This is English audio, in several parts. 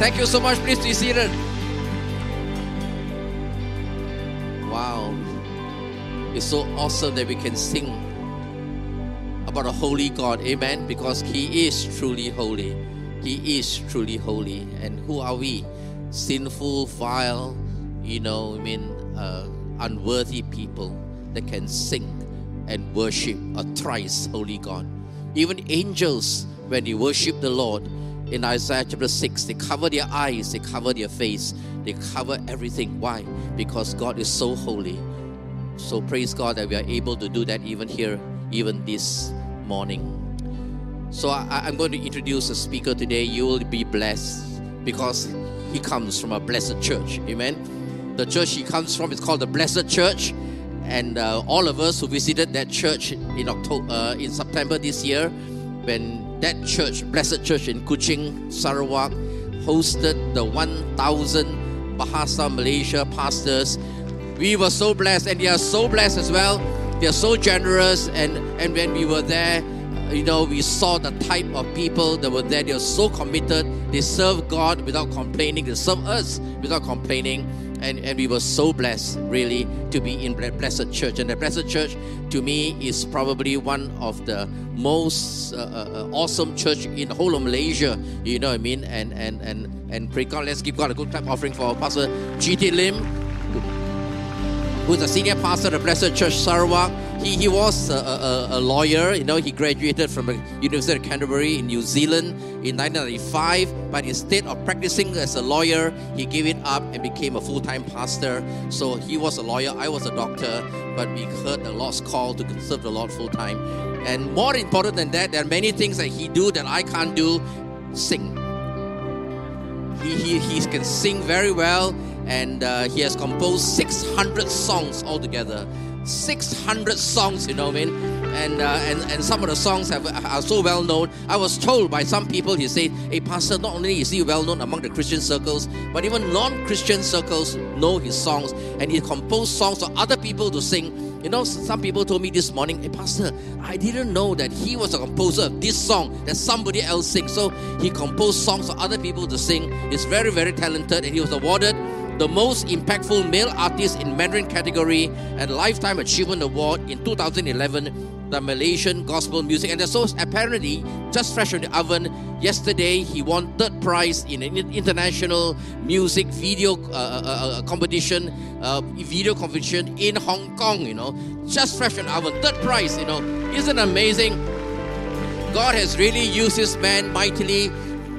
Thank you so much. Please be seated. Wow. It's so awesome that we can sing about a holy God. Amen. Because He is truly holy. He is truly holy. And who are we? Sinful, vile, you know, I mean, uh, unworthy people that can sing and worship a thrice holy God. Even angels, when they worship the Lord, in Isaiah chapter 6, they cover their eyes, they cover their face, they cover everything. Why? Because God is so holy. So praise God that we are able to do that even here, even this morning. So I, am going to introduce a speaker today. You will be blessed because he comes from a blessed church. Amen. The church he comes from is called the Blessed Church, and uh, all of us who visited that church in October, uh, in September this year, when that church, Blessed Church in Kuching, Sarawak, hosted the 1,000 Bahasa Malaysia pastors. We were so blessed, and they are so blessed as well. They are so generous, and and when we were there you know, we saw the type of people that were there. They were so committed. They serve God without complaining. They serve us without complaining. And, and we were so blessed, really, to be in Blessed Church. And the Blessed Church, to me, is probably one of the most uh, uh, uh awesome church in the whole of Malaysia. You know what I mean? And and and and pray God. Let's give God a good clap offering for Pastor G.T. Lim who's a senior pastor of Blessed Church Sarawak. He, he was a, a, a, lawyer, you know, he graduated from the University of Canterbury in New Zealand in 1995, but instead of practicing as a lawyer, he gave it up and became a full-time pastor. So he was a lawyer, I was a doctor, but we heard the Lord's call to serve the Lord full-time. And more important than that, there are many things that he do that I can't do, sing. He, he, he can sing very well and uh, he has composed 600 songs altogether. 600 songs, you know what I mean? And, uh, and, and some of the songs have, are so well known. I was told by some people, he said, Hey, Pastor, not only is he well known among the Christian circles, but even non Christian circles know his songs. And he composed songs for other people to sing. You know, some people told me this morning, Hey, Pastor, I didn't know that he was a composer of this song that somebody else sings. So he composed songs for other people to sing. He's very, very talented, and he was awarded the most impactful male artist in Mandarin category and Lifetime Achievement Award in 2011, the Malaysian Gospel Music. And so apparently, just fresh from the oven, yesterday he won third prize in an international music video uh, uh, uh, uh competition, uh, video competition in Hong Kong, you know, just fresh from the oven, third prize, you know. Isn't amazing? God has really used this man mightily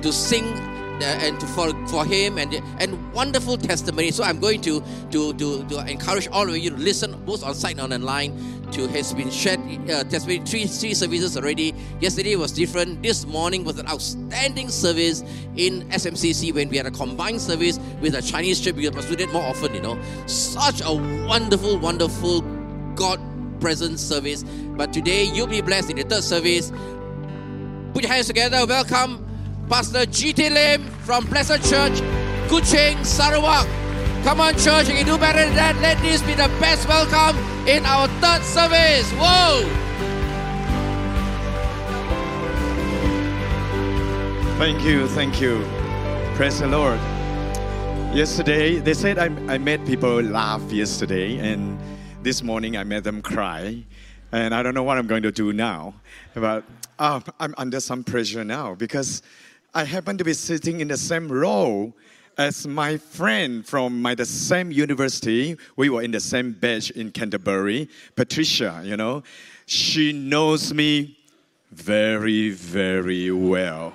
to sing uh, and to, for, for him and and wonderful testimony. So I'm going to, to to to encourage all of you to listen both on site and online to has been shared uh, testimony three three services already. Yesterday was different. This morning was an outstanding service in SMCC when we had a combined service with a Chinese church. We pursue it more often, you know. Such a wonderful, wonderful God present service. But today you'll be blessed in the third service. Put your hands together. Welcome Pastor G.T. Lim from Blessed Church, Kuching, Sarawak. Come on, church, you can do better than that. Let this be the best welcome in our third service. Whoa! Thank you, thank you. Praise the Lord. Yesterday, they said I, I made people laugh yesterday, and this morning I made them cry. And I don't know what I'm going to do now, but uh, I'm under some pressure now because I happen to be sitting in the same row as my friend from my the same university. We were in the same batch in Canterbury, Patricia, you know. She knows me very, very well.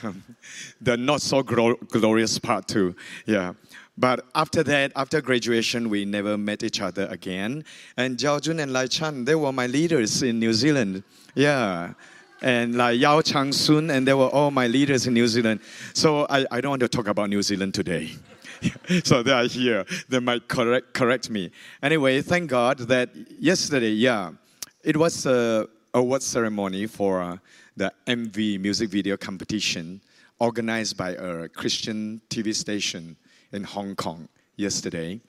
the not so glorious part too, yeah. But after that, after graduation, we never met each other again. And Jiao Jun and Lai Chan, they were my leaders in New Zealand. Yeah and like Yao Chang Sun, and they were all my leaders in New Zealand. So I, I don't want to talk about New Zealand today. so they are here. They might correct, correct me. Anyway, thank God that yesterday, yeah, it was a award ceremony for uh, the MV music video competition organized by a Christian TV station in Hong Kong yesterday.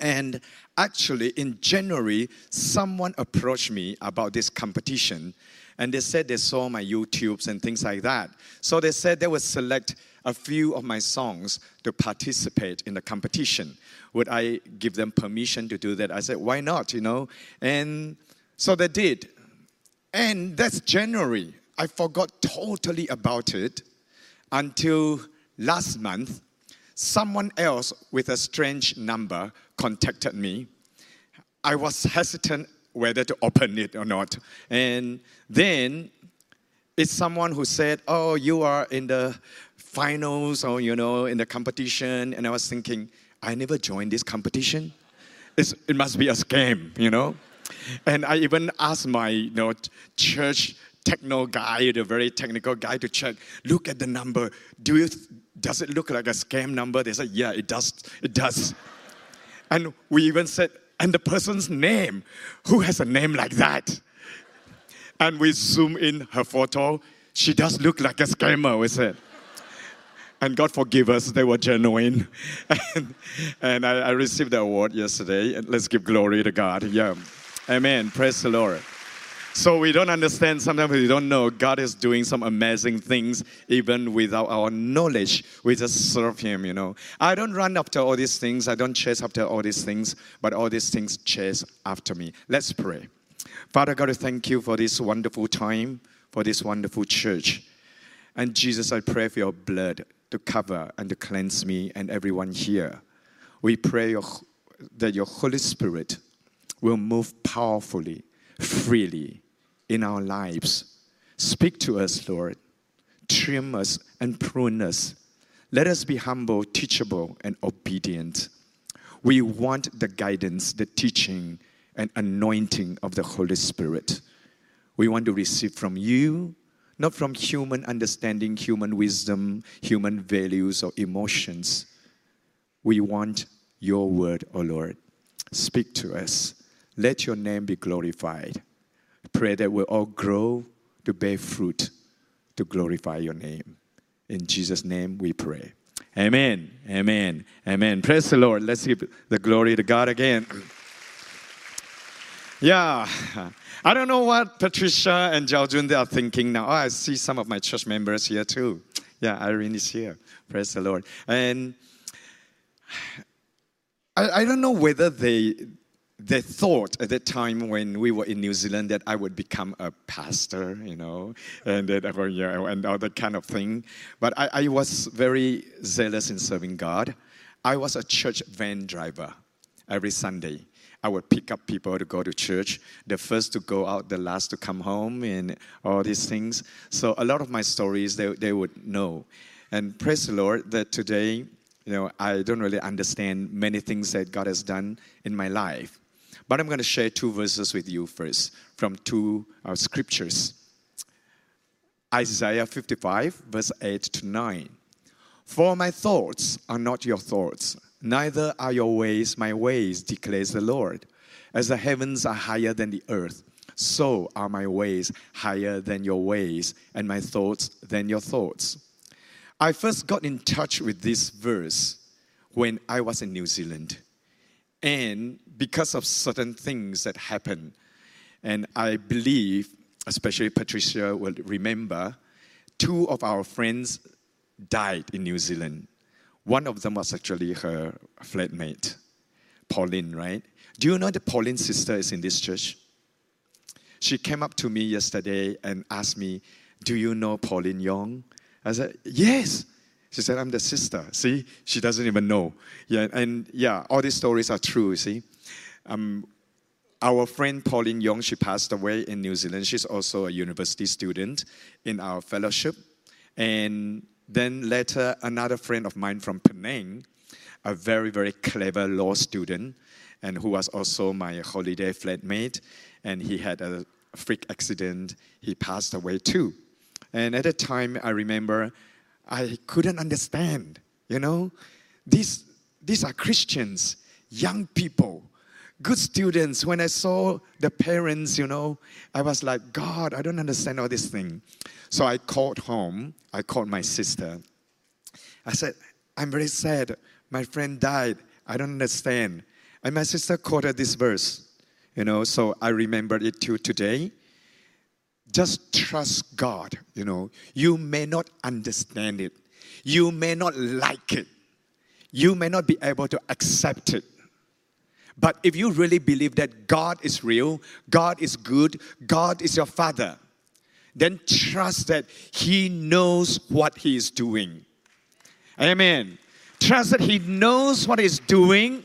And actually, in January, someone approached me about this competition and they said they saw my YouTubes and things like that. So they said they would select a few of my songs to participate in the competition. Would I give them permission to do that? I said, why not, you know? And so they did. And that's January. I forgot totally about it until last month. Someone else with a strange number contacted me. I was hesitant whether to open it or not. And then it's someone who said, Oh, you are in the finals or, you know, in the competition. And I was thinking, I never joined this competition. It's, it must be a scam, you know? And I even asked my, you know, church techno guy, the very technical guy to check, look at the number. Do you, does it look like a scam number? They said, yeah, it does. It does. And we even said, and the person's name, who has a name like that? And we zoom in her photo. She does look like a scammer, we said. And God forgive us, they were genuine. and, and I, I received the award yesterday. And let's give glory to God. Yeah. Amen. Praise the Lord. So we don't understand, sometimes we don't know God is doing some amazing things even without our knowledge. We just serve Him, you know. I don't run after all these things, I don't chase after all these things, but all these things chase after me. Let's pray. Father God, thank you for this wonderful time, for this wonderful church. And Jesus, I pray for your blood to cover and to cleanse me and everyone here. We pray your, that your Holy Spirit will move powerfully, freely in our lives. Speak to us, Lord. Trim us and prune us. Let us be humble, teachable, and obedient. We want the guidance, the teaching, and anointing of the Holy Spirit. We want to receive from you, not from human understanding, human wisdom, human values, or emotions. We want your word, O oh Lord. Speak to us. Let your name be glorified. Pray that we'll all grow to bear fruit to glorify your name. In Jesus' name we pray. Amen. Amen. Amen. Praise the Lord. Let's give the glory to God again. Yeah. I don't know what Patricia and Jiao they are thinking now. Oh, I see some of my church members here too. Yeah, Irene is here. Praise the Lord. And I, I don't know whether they they thought at that time when we were in New Zealand that I would become a pastor, you know, and that yeah, and all that kind of thing. But I, I was very zealous in serving God. I was a church van driver every Sunday. I would pick up people to go to church, the first to go out, the last to come home, and all these things. So a lot of my stories they, they would know. And praise the Lord that today, you know, I don't really understand many things that God has done in my life. But I'm going to share two verses with you first from two uh, scriptures Isaiah 55, verse 8 to 9. For my thoughts are not your thoughts, neither are your ways my ways, declares the Lord. As the heavens are higher than the earth, so are my ways higher than your ways, and my thoughts than your thoughts. I first got in touch with this verse when I was in New Zealand. And because of certain things that happened. And I believe, especially Patricia will remember, two of our friends died in New Zealand. One of them was actually her flatmate, Pauline, right? Do you know that Pauline's sister is in this church? She came up to me yesterday and asked me, Do you know Pauline Young? I said, Yes. She said, I'm the sister. See, she doesn't even know. Yeah, and yeah, all these stories are true, see. Um, our friend Pauline Young, she passed away in New Zealand. She's also a university student in our fellowship. And then later, another friend of mine from Penang, a very, very clever law student, and who was also my holiday flatmate, and he had a freak accident. He passed away too. And at the time, I remember I couldn't understand, you know, these, these are Christians, young people good students, when I saw the parents, you know, I was like, God, I don't understand all this thing. So I called home. I called my sister. I said, I'm very sad. My friend died. I don't understand. And my sister quoted this verse, you know, so I remembered it too today. Just trust God, you know. You may not understand it. You may not like it. You may not be able to accept it. But if you really believe that God is real, God is good, God is your Father, then trust that He knows what He is doing. Amen. Trust that He knows what He's doing.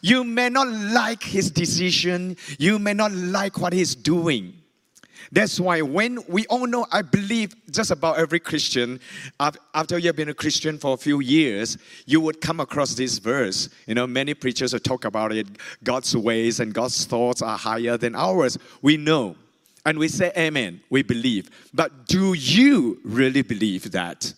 You may not like His decision, you may not like what He's doing. That's why when we all know, I believe just about every Christian, after you've been a Christian for a few years, you would come across this verse. You know, many preachers will talk about it. God's ways and God's thoughts are higher than ours. We know. And we say amen. We believe. But do you really believe that?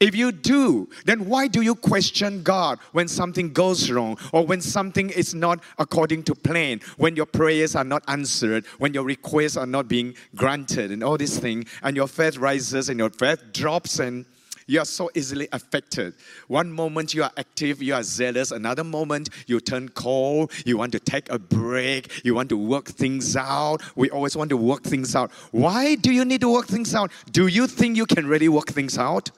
If you do, then why do you question God when something goes wrong or when something is not according to plan, when your prayers are not answered, when your requests are not being granted, and all these things, and your faith rises and your faith drops, and you are so easily affected. One moment you are active, you are zealous. Another moment you turn cold. You want to take a break. You want to work things out. We always want to work things out. Why do you need to work things out? Do you think you can really work things out?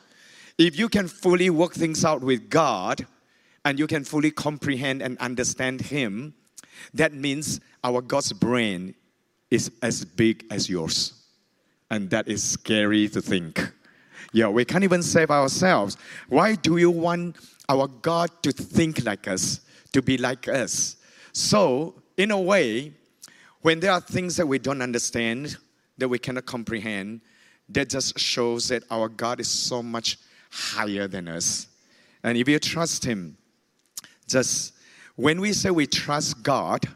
If you can fully work things out with God and you can fully comprehend and understand Him, that means our God's brain is as big as yours. And that is scary to think. Yeah, we can't even save ourselves. Why do you want our God to think like us, to be like us? So, in a way, when there are things that we don't understand, that we cannot comprehend, that just shows that our God is so much higher than us. And if you trust Him, just when we say we trust God,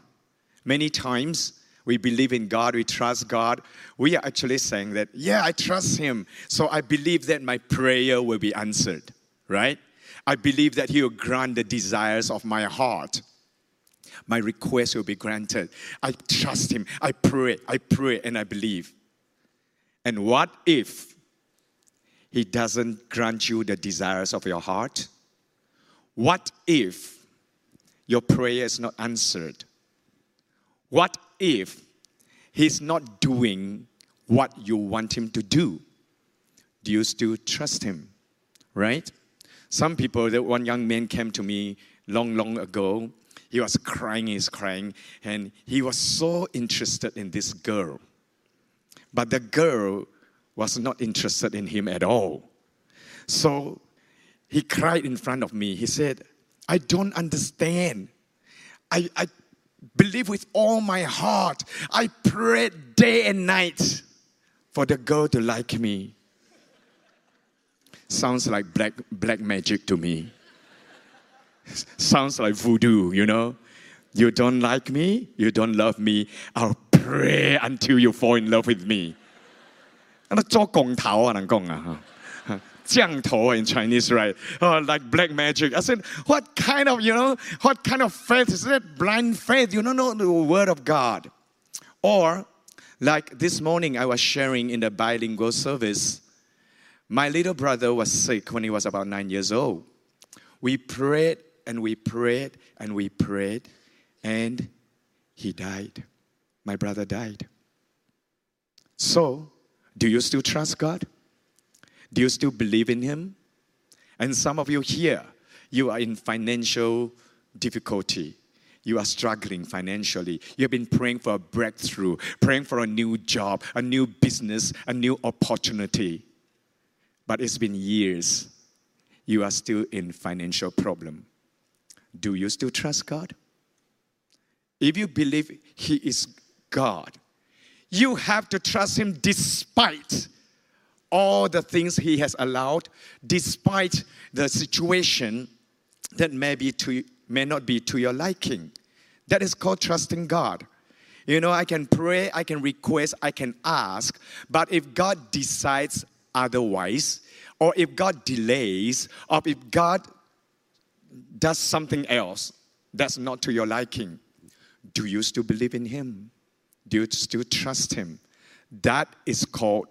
many times we believe in God, we trust God, we are actually saying that, yeah, I trust Him. So I believe that my prayer will be answered, right? I believe that He will grant the desires of my heart. My request will be granted. I trust Him. I pray, I pray, and I believe. And what if he doesn't grant you the desires of your heart? What if your prayer is not answered? What if He's not doing what you want Him to do? Do you still trust Him? Right? Some people, that one young man came to me long, long ago. He was crying, he's crying, and he was so interested in this girl. But the girl was not interested in him at all. So he cried in front of me. He said, I don't understand. I, I believe with all my heart. I prayed day and night for the girl to like me. Sounds like black, black magic to me. Sounds like voodoo, you know? You don't like me, you don't love me. I'll pray until you fall in love with me. 那做拱头啊，人讲啊，降头 in Chinese, right? Oh, like black magic. I said, what kind of, you know, what kind of faith is that? Blind faith. You don't know the word of God. Or, like this morning, I was sharing in the bilingual service. My little brother was sick when he was about nine years old. We prayed and we prayed and we prayed, and he died. My brother died. So, do you still trust God? Do you still believe in Him? And some of you here, you are in financial difficulty. You are struggling financially. You've been praying for a breakthrough, praying for a new job, a new business, a new opportunity. But it's been years. You are still in financial problem. Do you still trust God? If you believe He is God, you have to trust Him despite all the things He has allowed, despite the situation that may, be to, may not be to your liking. That is called trusting God. You know, I can pray, I can request, I can ask, but if God decides otherwise, or if God delays, or if God does something else that's not to your liking, do you still believe in Him? Do you still trust Him? That is called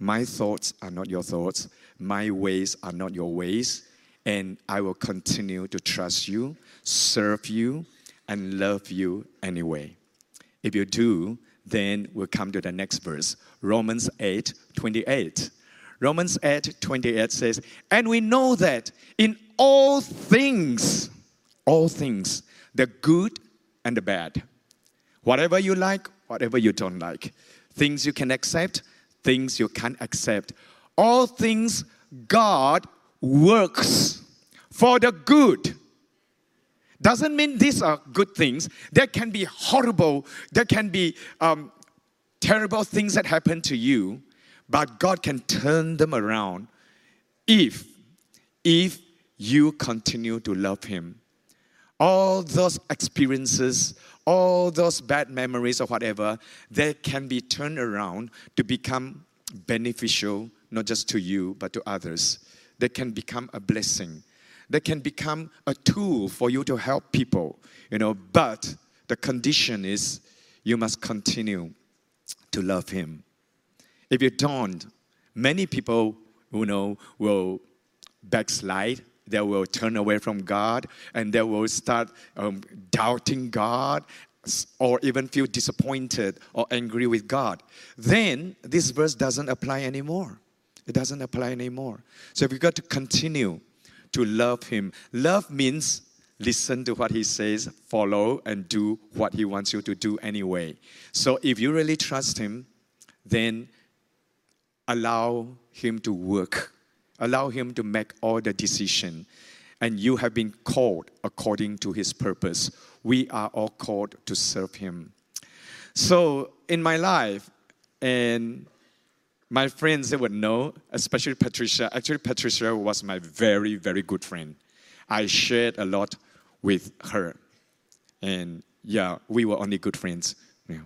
my thoughts are not your thoughts, my ways are not your ways, and I will continue to trust you, serve you, and love you anyway. If you do, then we'll come to the next verse Romans 8 28. Romans 8 28 says, And we know that in all things, all things, the good and the bad, whatever you like, whatever you don't like, things you can accept, things you can't accept, all things God works for the good. Doesn't mean these are good things. There can be horrible, there can be um, terrible things that happen to you, but God can turn them around if, if you continue to love Him. All those experiences, all those bad memories or whatever, they can be turned around to become beneficial, not just to you, but to others. They can become a blessing. They can become a tool for you to help people, you know, but the condition is you must continue to love Him. If you don't, many people, you know, will backslide. They will turn away from God and they will start um, doubting God or even feel disappointed or angry with God. Then this verse doesn't apply anymore. It doesn't apply anymore. So we've got to continue to love Him. Love means listen to what He says, follow, and do what He wants you to do anyway. So if you really trust Him, then allow Him to work, allow Him to make all the decision. And you have been called according to His purpose. We are all called to serve Him. So in my life, and my friends they would know, especially Patricia. Actually, Patricia was my very, very good friend. I shared a lot with her. And yeah, we were only good friends. Yeah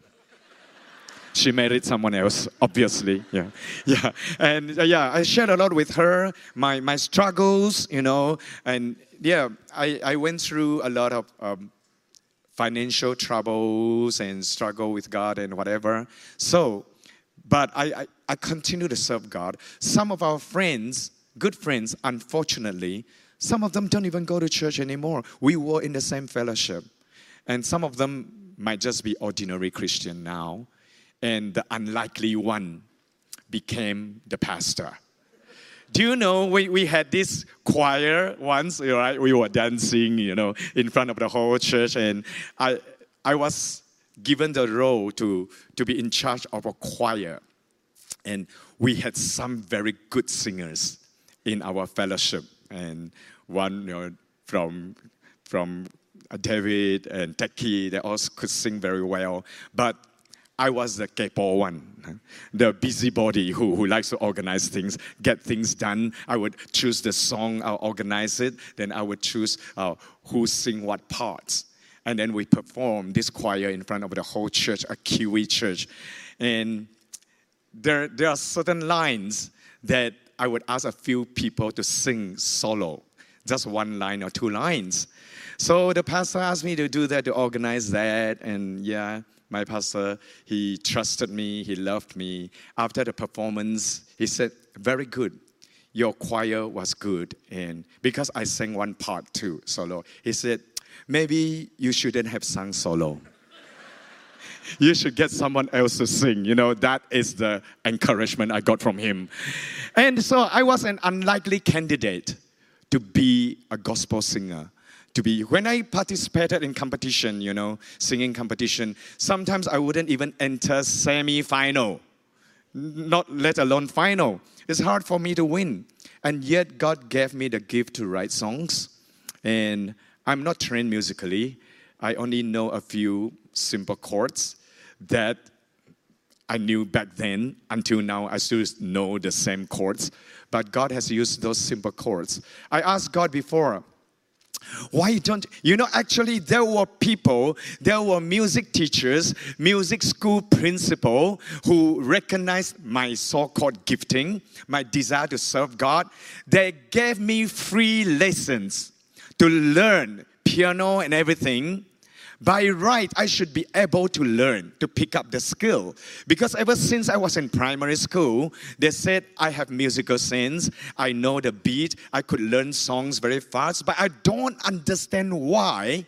she married someone else, obviously. Yeah, yeah, and uh, yeah, I shared a lot with her, my my struggles, you know, and yeah, I I went through a lot of. Um, financial troubles and struggle with God and whatever. So, but I, I, I continue to serve God. Some of our friends, good friends, unfortunately, some of them don't even go to church anymore. We were in the same fellowship. And some of them might just be ordinary Christian now and the unlikely one became the pastor. Do you know we, we had this choir once, right? We were dancing, you know, in front of the whole church, and I I was given the role to, to be in charge of a choir. And we had some very good singers in our fellowship. And one, you know, from from David and Teki, they all could sing very well. But I was the kepo one, the busybody who, who likes to organize things, get things done. I would choose the song, I'll organize it. Then I would choose uh, who sing what parts. And then we perform this choir in front of the whole church, a Kiwi church. And there, there are certain lines that I would ask a few people to sing solo, just one line or two lines. So the pastor asked me to do that, to organize that, and yeah my pastor, he trusted me, he loved me. After the performance, he said, Very good. Your choir was good. And because I sang one part too, solo, he said, Maybe you shouldn't have sung solo. you should get someone else to sing. You know, that is the encouragement I got from him. And so I was an unlikely candidate to be a gospel singer to be. When i participated in competition you know singing competition sometimes i wouldn't even enter semi-final. Not let alone final. It's hard for me to win. And yet god gave me the gift to write songs. And i'm not trained musically. I only know a few simple chords that I knew back then. Until now, I still know the same chords, but God has used those simple chords. I asked God before, why don't you know? Actually, there were people, there were music teachers, music school principal who recognized my so-called gifting, my desire to serve God. They gave me free lessons to learn piano and everything by right, I should be able to learn, to pick up the skill. Because ever since I was in primary school, they said I have musical sense, I know the beat, I could learn songs very fast, but I don't understand why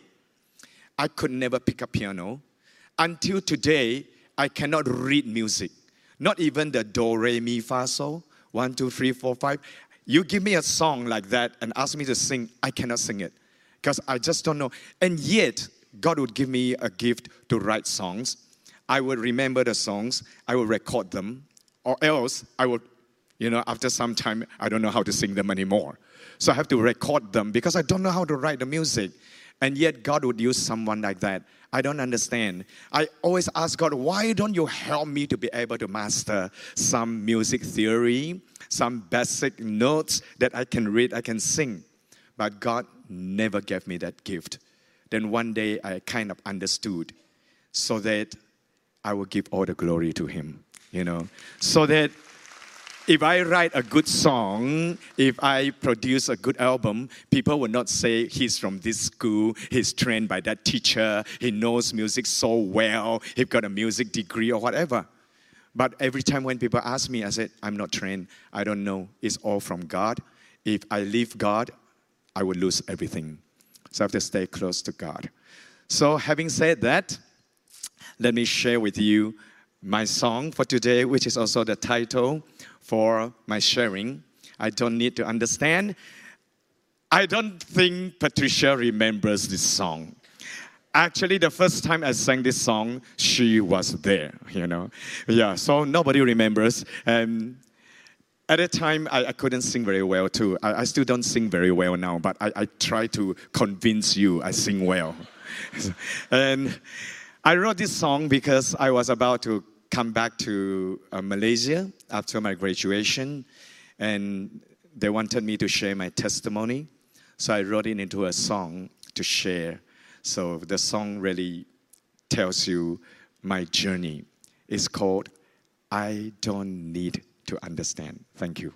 I could never pick up piano. Until today, I cannot read music. Not even the do, re, mi, fa, sol one, two, three, four, five. You give me a song like that and ask me to sing, I cannot sing it because I just don't know. And yet, God would give me a gift to write songs. I would remember the songs, I would record them, or else I would, you know, after some time, I don't know how to sing them anymore. So I have to record them because I don't know how to write the music. And yet, God would use someone like that. I don't understand. I always ask God, why don't you help me to be able to master some music theory, some basic notes that I can read, I can sing? But God never gave me that gift. Then one day I kind of understood so that I will give all the glory to Him, you know, so that if I write a good song, if I produce a good album, people will not say he's from this school, he's trained by that teacher, he knows music so well, he got a music degree or whatever. But every time when people ask me, I said, I'm not trained, I don't know. It's all from God. If I leave God, I would lose everything. So I have to stay close to God. So, having said that, let me share with you my song for today, which is also the title for my sharing. I don't need to understand. I don't think Patricia remembers this song. Actually, the first time I sang this song, she was there, you know. Yeah, so nobody remembers. At that time, I, I, couldn't sing very well too. I, I, still don't sing very well now, but I, I try to convince you I sing well. and I wrote this song because I was about to come back to uh, Malaysia after my graduation, and they wanted me to share my testimony. So I wrote it into a song to share. So the song really tells you my journey. It's called I Don't Need to Understand. Thank you.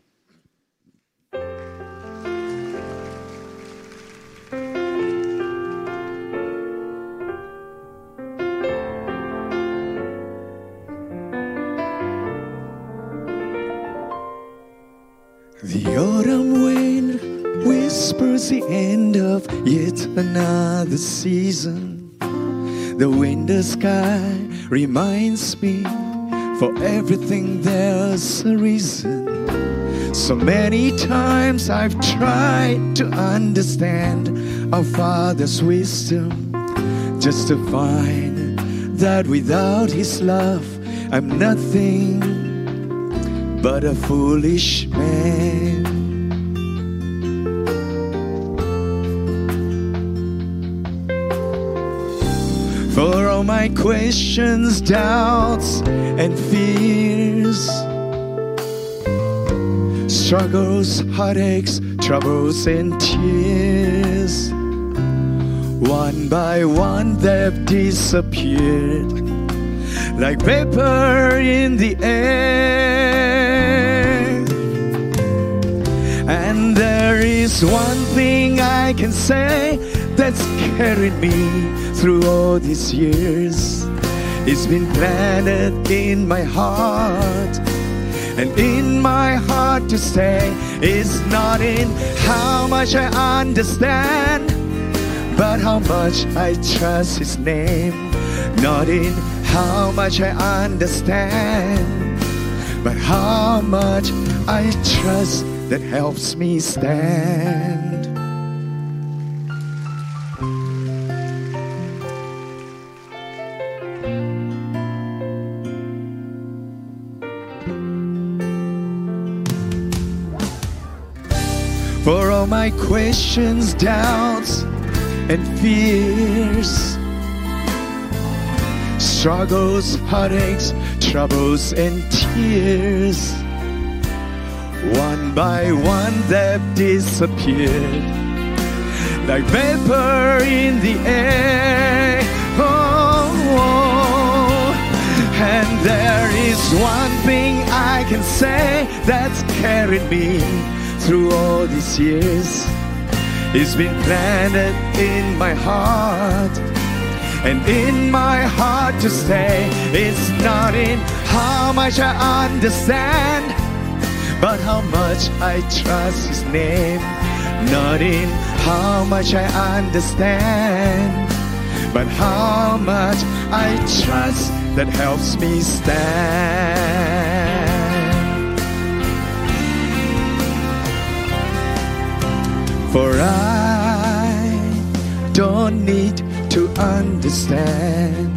The autumn wind whispers the end of yet another season. The winter sky reminds me for everything there's a reason. So many times I've tried to understand our Father's wisdom just to find that without His love I'm nothing but a foolish man. My questions, doubts, and fears, struggles, heartaches, troubles, and tears, one by one they've disappeared like vapor in the air. And there is one thing I can say that's carried me through all these years. It's been planted in my heart. And in my heart to stay is not in how much I understand, but how much I trust His name. Not in how much I understand, but how much I trust that helps me stand. My questions, doubts, and fears struggles, heartaches, troubles, and tears. One by one they've disappeared like vapor in the air. Oh, oh. And there is one thing I can say that's carried me through all these years. It's been planted in my heart and in my heart to stay. It's not in how much I understand, but how much I trust His name. Not in how much I understand, but how much I trust that helps me stand. For I don't need to understand.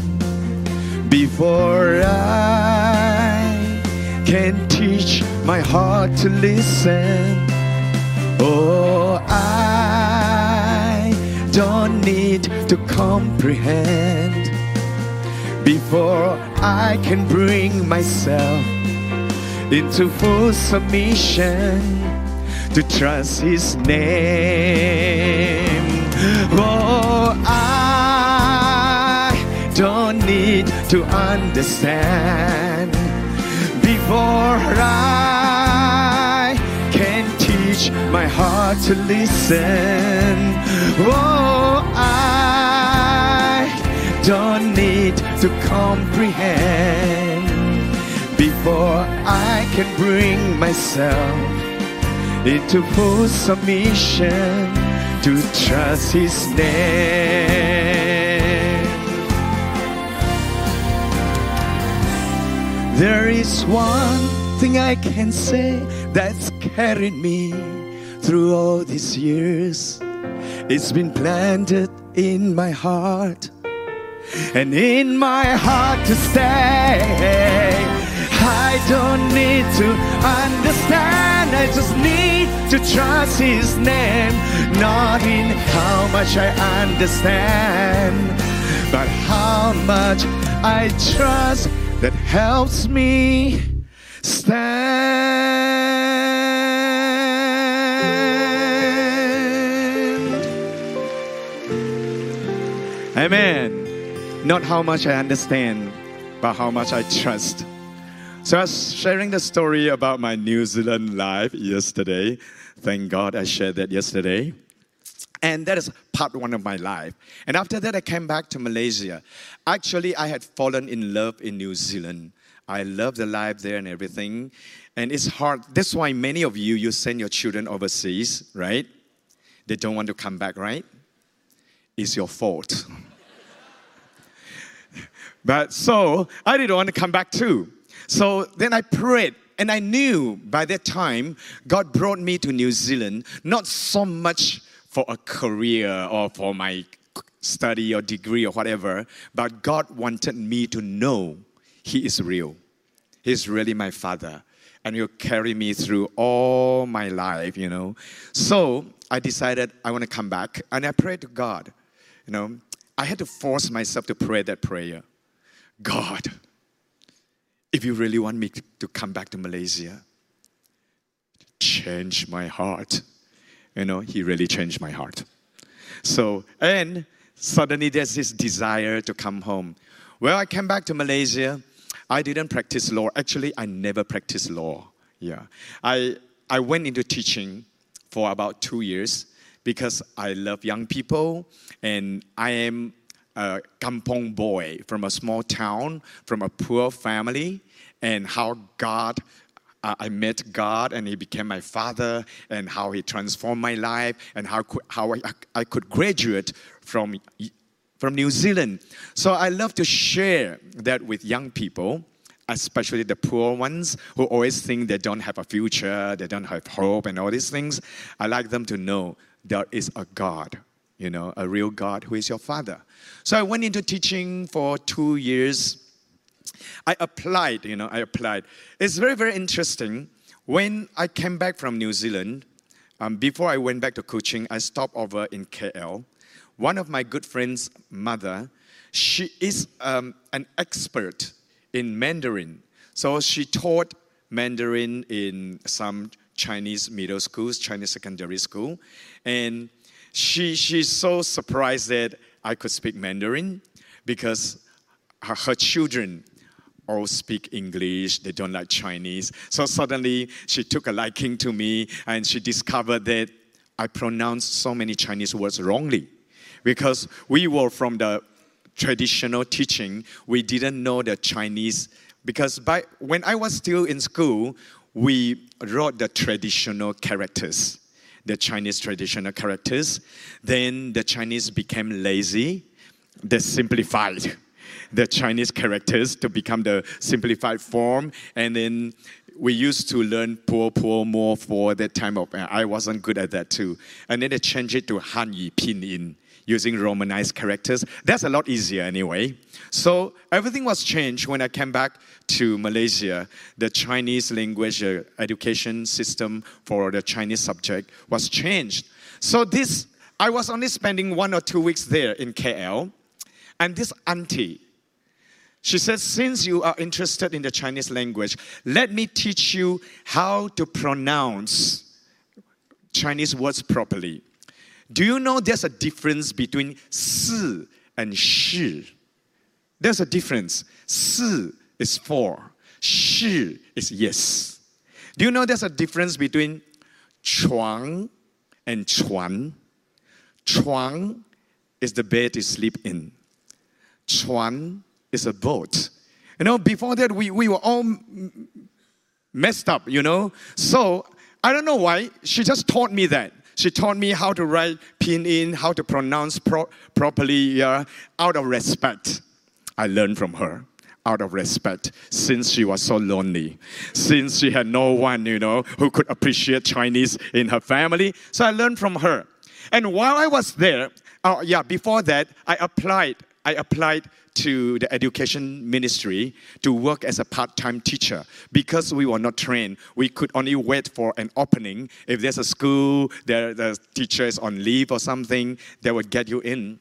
Before I can teach my heart to listen. Oh, I don't need to comprehend. Before I can bring myself into full submission to trust His name. Oh, I don't need to understand before I can teach my heart to listen. Oh, I don't need to comprehend before I can bring myself into full submission to trust His name. There is one thing I can say that's carried me through all these years. It's been planted in my heart and in my heart to stay. I don't need to understand, I just need to trust His name. Not in how much I understand, but how much I trust that helps me stand. Amen. Not how much I understand, but how much I trust. So I was sharing the story about my New Zealand life yesterday. Thank God I shared that yesterday. And that is part one of my life. And after that, I came back to Malaysia. Actually, I had fallen in love in New Zealand. I love the life there and everything. And it's hard. That's why many of you, you send your children overseas, right? They don't want to come back, right? It's your fault. but so, I didn't want to come back too. So then I prayed, and I knew by that time God brought me to New Zealand, not so much for a career or for my study or degree or whatever, but God wanted me to know He is real. He's really my Father, and He'll carry me through all my life, you know. So I decided I want to come back, and I prayed to God. You know, I had to force myself to pray that prayer. God, if you really want me to come back to Malaysia, change my heart. You know, he really changed my heart. So, and suddenly there's this desire to come home. Well, I came back to Malaysia. I didn't practice law. Actually, I never practiced law. Yeah. I, I went into teaching for about two years because I love young people and I am a kampong boy from a small town, from a poor family, and how God, uh, I met God and He became my father, and how He transformed my life, and how, how I, I could graduate from, from New Zealand. So I love to share that with young people. Especially the poor ones who always think they don't have a future, they don't have hope, and all these things. I like them to know there is a God you know, a real God who is your father. So I went into teaching for two years. I applied, you know, I applied. It's very, very interesting. When I came back from New Zealand, um, before I went back to Kuching, I stopped over in KL. One of my good friends' mother, she is um, an expert in Mandarin. So she taught Mandarin in some Chinese middle schools, Chinese secondary school. And she, she's so surprised that I could speak Mandarin because her, her children all speak English, they don't like Chinese. So suddenly she took a liking to me and she discovered that I pronounced so many Chinese words wrongly because we were from the traditional teaching, we didn't know the Chinese. Because by, when I was still in school, we wrote the traditional characters the Chinese traditional characters. Then the Chinese became lazy. They simplified the Chinese characters to become the simplified form. And then we used to learn poor, poor, more for that time of, I wasn't good at that too. And then they changed it to Han Hanyu Pinyin using Romanized characters. That's a lot easier anyway. So everything was changed when I came back to Malaysia. The Chinese language uh, education system for the Chinese subject was changed. So this, I was only spending one or two weeks there in KL. And this auntie, she said, Since you are interested in the Chinese language, let me teach you how to pronounce Chinese words properly. Do you know there's a difference between si and shi? There's a difference. Si is for, shi is yes. Do you know there's a difference between chuang and chuan? Chuang is the bed you sleep in. Chuan is a boat. You know, before that, we, we were all messed up, you know. So I don't know why. She just taught me that. She taught me how to write pinyin, how to pronounce pro- properly, uh, out of respect. I learned from her out of respect since she was so lonely, since she had no one, you know, who could appreciate Chinese in her family. So I learned from her. And while I was there, uh, yeah, before that, I applied. I applied to the education ministry to work as a part-time teacher because we were not trained. We could only wait for an opening. If there's a school, there, the teacher is on leave or something, they would get you in.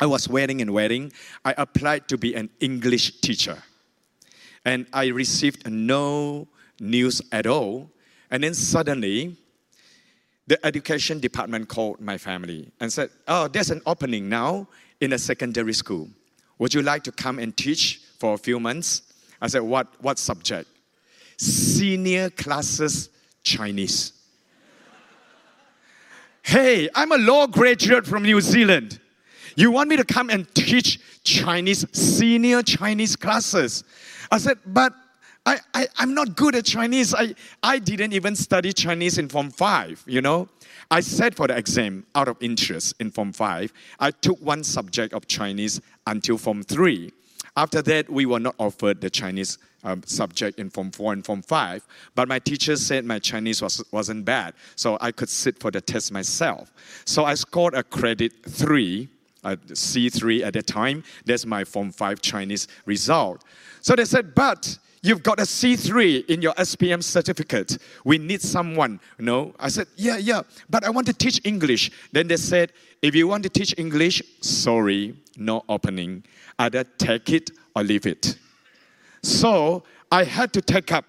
I was waiting and waiting. I applied to be an English teacher. And I received no news at all. And then suddenly, the education department called my family and said, Oh, there's an opening now in a secondary school. Would you like to come and teach for a few months? I said, What, what subject? Senior classes Chinese. hey, I'm a law graduate from New Zealand. You want me to come and teach Chinese, senior Chinese classes? I said, But I, I, I'm not good at Chinese. I, I didn't even study Chinese in Form 5, you know. I sat for the exam out of interest in Form 5. I took one subject of Chinese until Form 3. After that, we were not offered the Chinese um, subject in Form 4 and Form 5. But my teacher said my Chinese was, wasn't bad, so I could sit for the test myself. So I scored a credit 3, a C3 at the time. That's my Form 5 Chinese result. So they said, but You've got a C3 in your SPM certificate. We need someone, know. I said, yeah, yeah, but I want to teach English. Then they said, if you want to teach English, sorry, no opening. Either take it or leave it. So I had to take up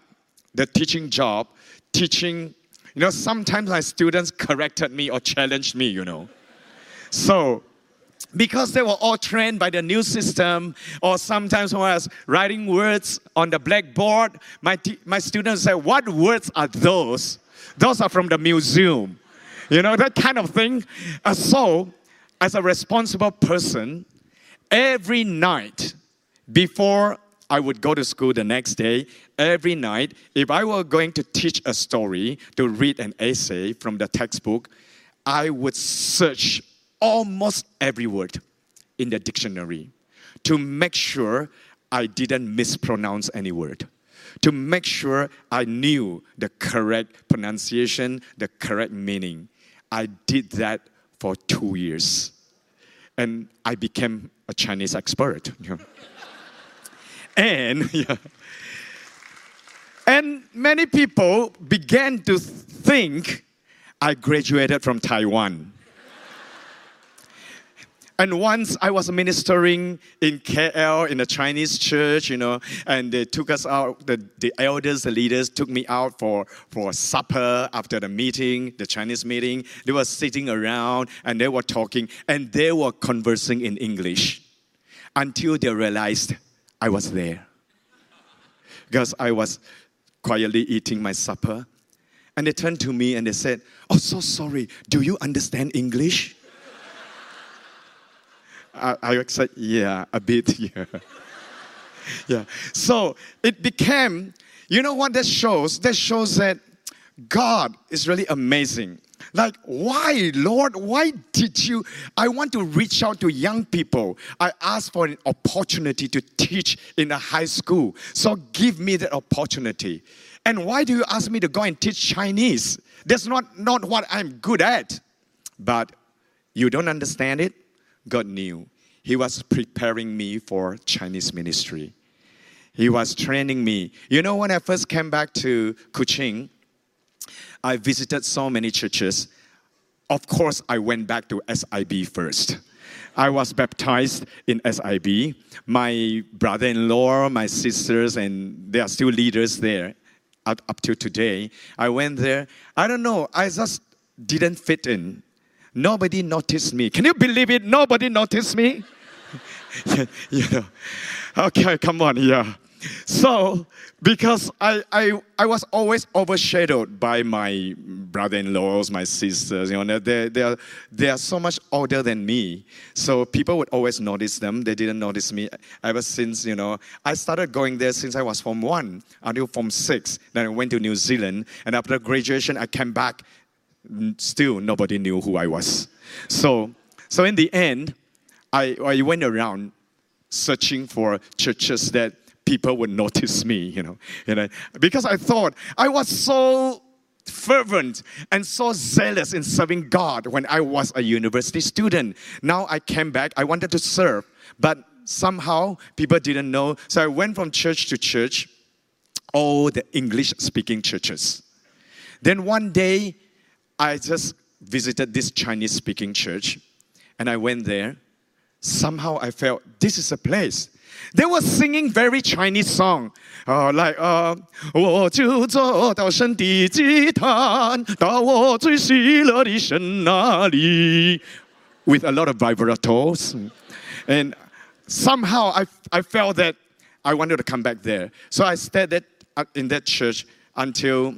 the teaching job, teaching. You know, sometimes my students corrected me or challenged me, you know. So because they were all trained by the new system, or sometimes when I was writing words on the blackboard, my, t- my students said, What words are those? Those are from the museum. You know, that kind of thing. Uh, so, as a responsible person, every night before I would go to school the next day, every night, if I were going to teach a story, to read an essay from the textbook, I would search almost every word in the dictionary to make sure I didn't mispronounce any word, to make sure I knew the correct pronunciation, the correct meaning. I did that for two years. And I became a Chinese expert. And, yeah. and many people began to think I graduated from Taiwan. And once I was ministering in KL in a Chinese church, you know, and they took us out, the, the elders, the leaders took me out for, for supper after the meeting, the Chinese meeting. They were sitting around and they were talking and they were conversing in English until they realized I was there. Because I was quietly eating my supper. And they turned to me and they said, Oh, so sorry, do you understand English? I, I said, yeah, a bit, yeah. yeah. So it became, you know what that shows? That shows that God is really amazing. like, why, Lord? Why did you? I want to reach out to young people. I asked for an opportunity to teach in a high school. So give me that opportunity. And why do you ask me to go and teach Chinese? That's not, not what I'm good at. But you don't understand it? God knew. He was preparing me for Chinese ministry. He was training me. You know, when I first came back to Kuching, I visited so many churches. Of course, I went back to SIB first. I was baptized in SIB. My brother in law, my sisters, and they are still leaders there up, up to today. I went there. I don't know, I just didn't fit in. Nobody noticed me. Can you believe it? Nobody noticed me. you know. Okay, come on, yeah. So, because I, I, I was always overshadowed by my brother-in-laws, my sisters, you know, they, they, are, they are so much older than me. So people would always notice them. They didn't notice me ever since, you know, I started going there since I was from one until from six. Then I went to New Zealand. And after graduation, I came back. Still, nobody knew who I was. So, so in the end, I, I went around searching for churches that people would notice me, you know, you know, because I thought I was so fervent and so zealous in serving God when I was a university student. Now I came back, I wanted to serve, but somehow people didn't know. So I went from church to church, all the English speaking churches. Then one day, I just visited this Chinese speaking church and I went there. Somehow I felt this is a place they were singing very Chinese song, uh, like uh, 我就走到神的祭坛，到我最喜乐的神那里，with a lot of vibratos, and somehow I I felt that I wanted to come back there, so I stayed that, uh, in that church until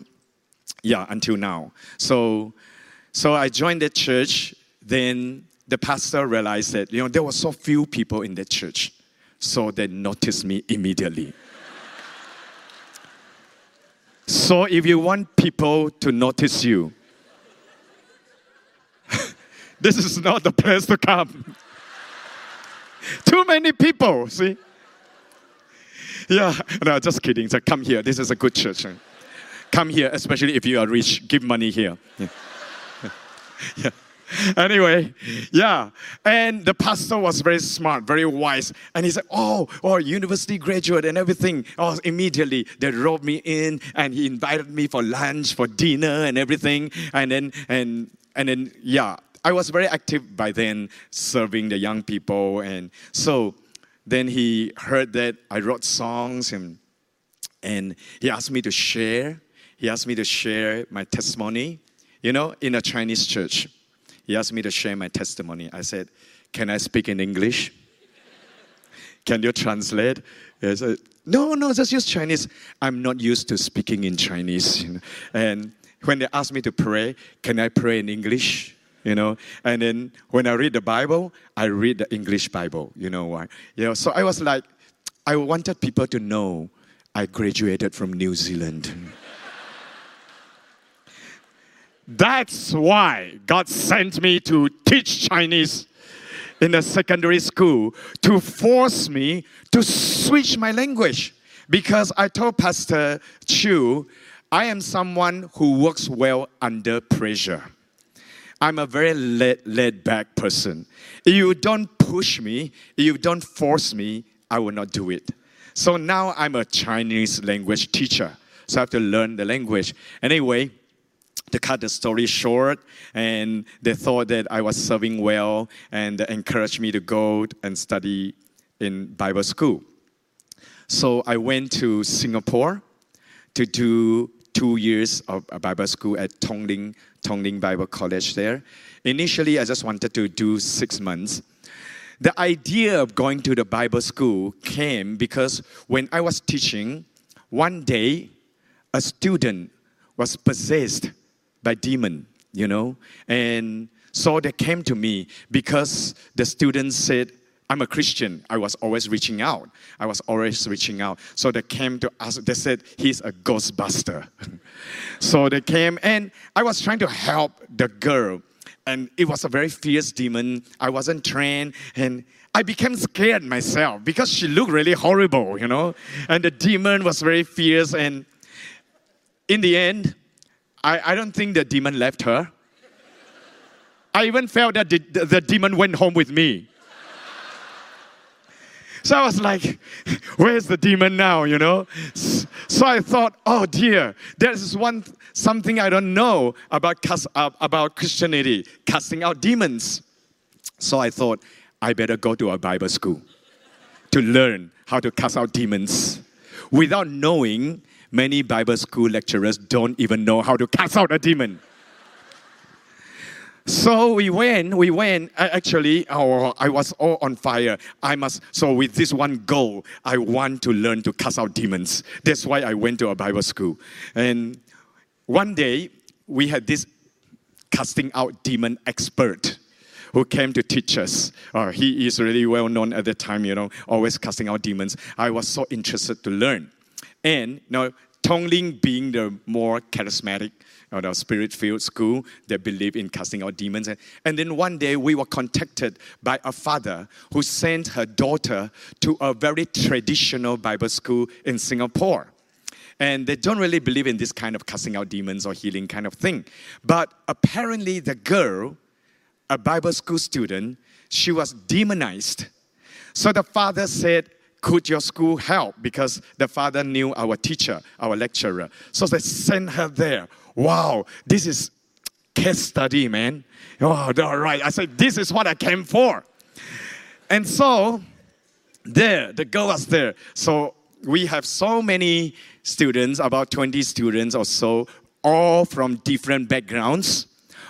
yeah until now. So so I joined that church. Then the pastor realized that you know there were so few people in that church so they noticed me immediately. so if you want people to notice you, this is not the place to come. Too many people, see? Yeah, no, just kidding. So come here. This is a good church. Come here, especially if you are rich. Give money here. Yeah. yeah. anyway, yeah. And the pastor was very smart, very wise. And he said, Oh, oh, university graduate and everything. Oh, immediately they wrote me in and he invited me for lunch, for dinner and everything. And then, and, and then, yeah, I was very active by then, serving the young people. And so then he heard that I wrote songs and, and he asked me to share. He asked me to share my testimony, you know, in a Chinese church. He asked me to share my testimony. I said, Can I speak in English? Can you translate? He said, No, no, just use Chinese. I'm not used to speaking in Chinese. And when they asked me to pray, can I pray in English? You know, and then when I read the Bible, I read the English Bible. You know why? You know, so I was like, I wanted people to know I graduated from New Zealand. That's why God sent me to teach Chinese in a secondary school to force me to switch my language. Because I told Pastor Chu, I am someone who works well under pressure. I'm a very laid, laid back person. If you don't push me, if you don't force me, I will not do it. So now I'm a Chinese language teacher. So I have to learn the language. Anyway, to cut the story short, and they thought that I was serving well and encouraged me to go and study in Bible school. So I went to Singapore to do two years of uh, Bible school at Tung Ling, Tongling Bible College there. Initially, I just wanted to do six months. The idea of going to the Bible school came because when I was teaching, one day a student was possessed by demon, you know. And so they came to me because the students said, I'm a Christian. I was always reaching out. I was always reaching out. So they came to us. They said he's a ghostbuster. so they came, and I was trying to help the girl, and it was a very fierce demon. I wasn't trained, and I became scared myself because she looked really horrible, you know. And the demon was very fierce, and in the end, I, I don't think the demon left her. I even felt that the, the demon went home with me. So I was like, where's the demon now, you know? So I thought, oh dear, there's one something I don't know about, uh, about Christianity, casting out demons. So I thought, I better go to a Bible school to learn how to cast out demons. Without knowing, many Bible school lecturers don't even know how to cast out a demon. So we went, we went. Actually, our, I was all on fire. I must, so with this one goal, I want to learn to cast out demons. That's why I went to a Bible school. And one day, we had this casting out demon expert who came to teach us. Uh, he is really well known at the time, you know, always casting out demons. I was so interested to learn. And you know, Tung Ling being the more charismatic, or the spirit filled school that believe in casting out demons. And, and then one day we were contacted by a father who sent her daughter to a very traditional Bible school in Singapore. And they don't really believe in this kind of casting out demons or healing kind of thing. But apparently, the girl, a Bible school student, she was demonized. So the father said, could your school help? Because the father knew our teacher, our lecturer. So they sent her there wow, this is case study, man. Oh, all right. I said, this is what I came for. And so, there, the girl was there. So, we have so many students, about 20 students or so, all from different backgrounds,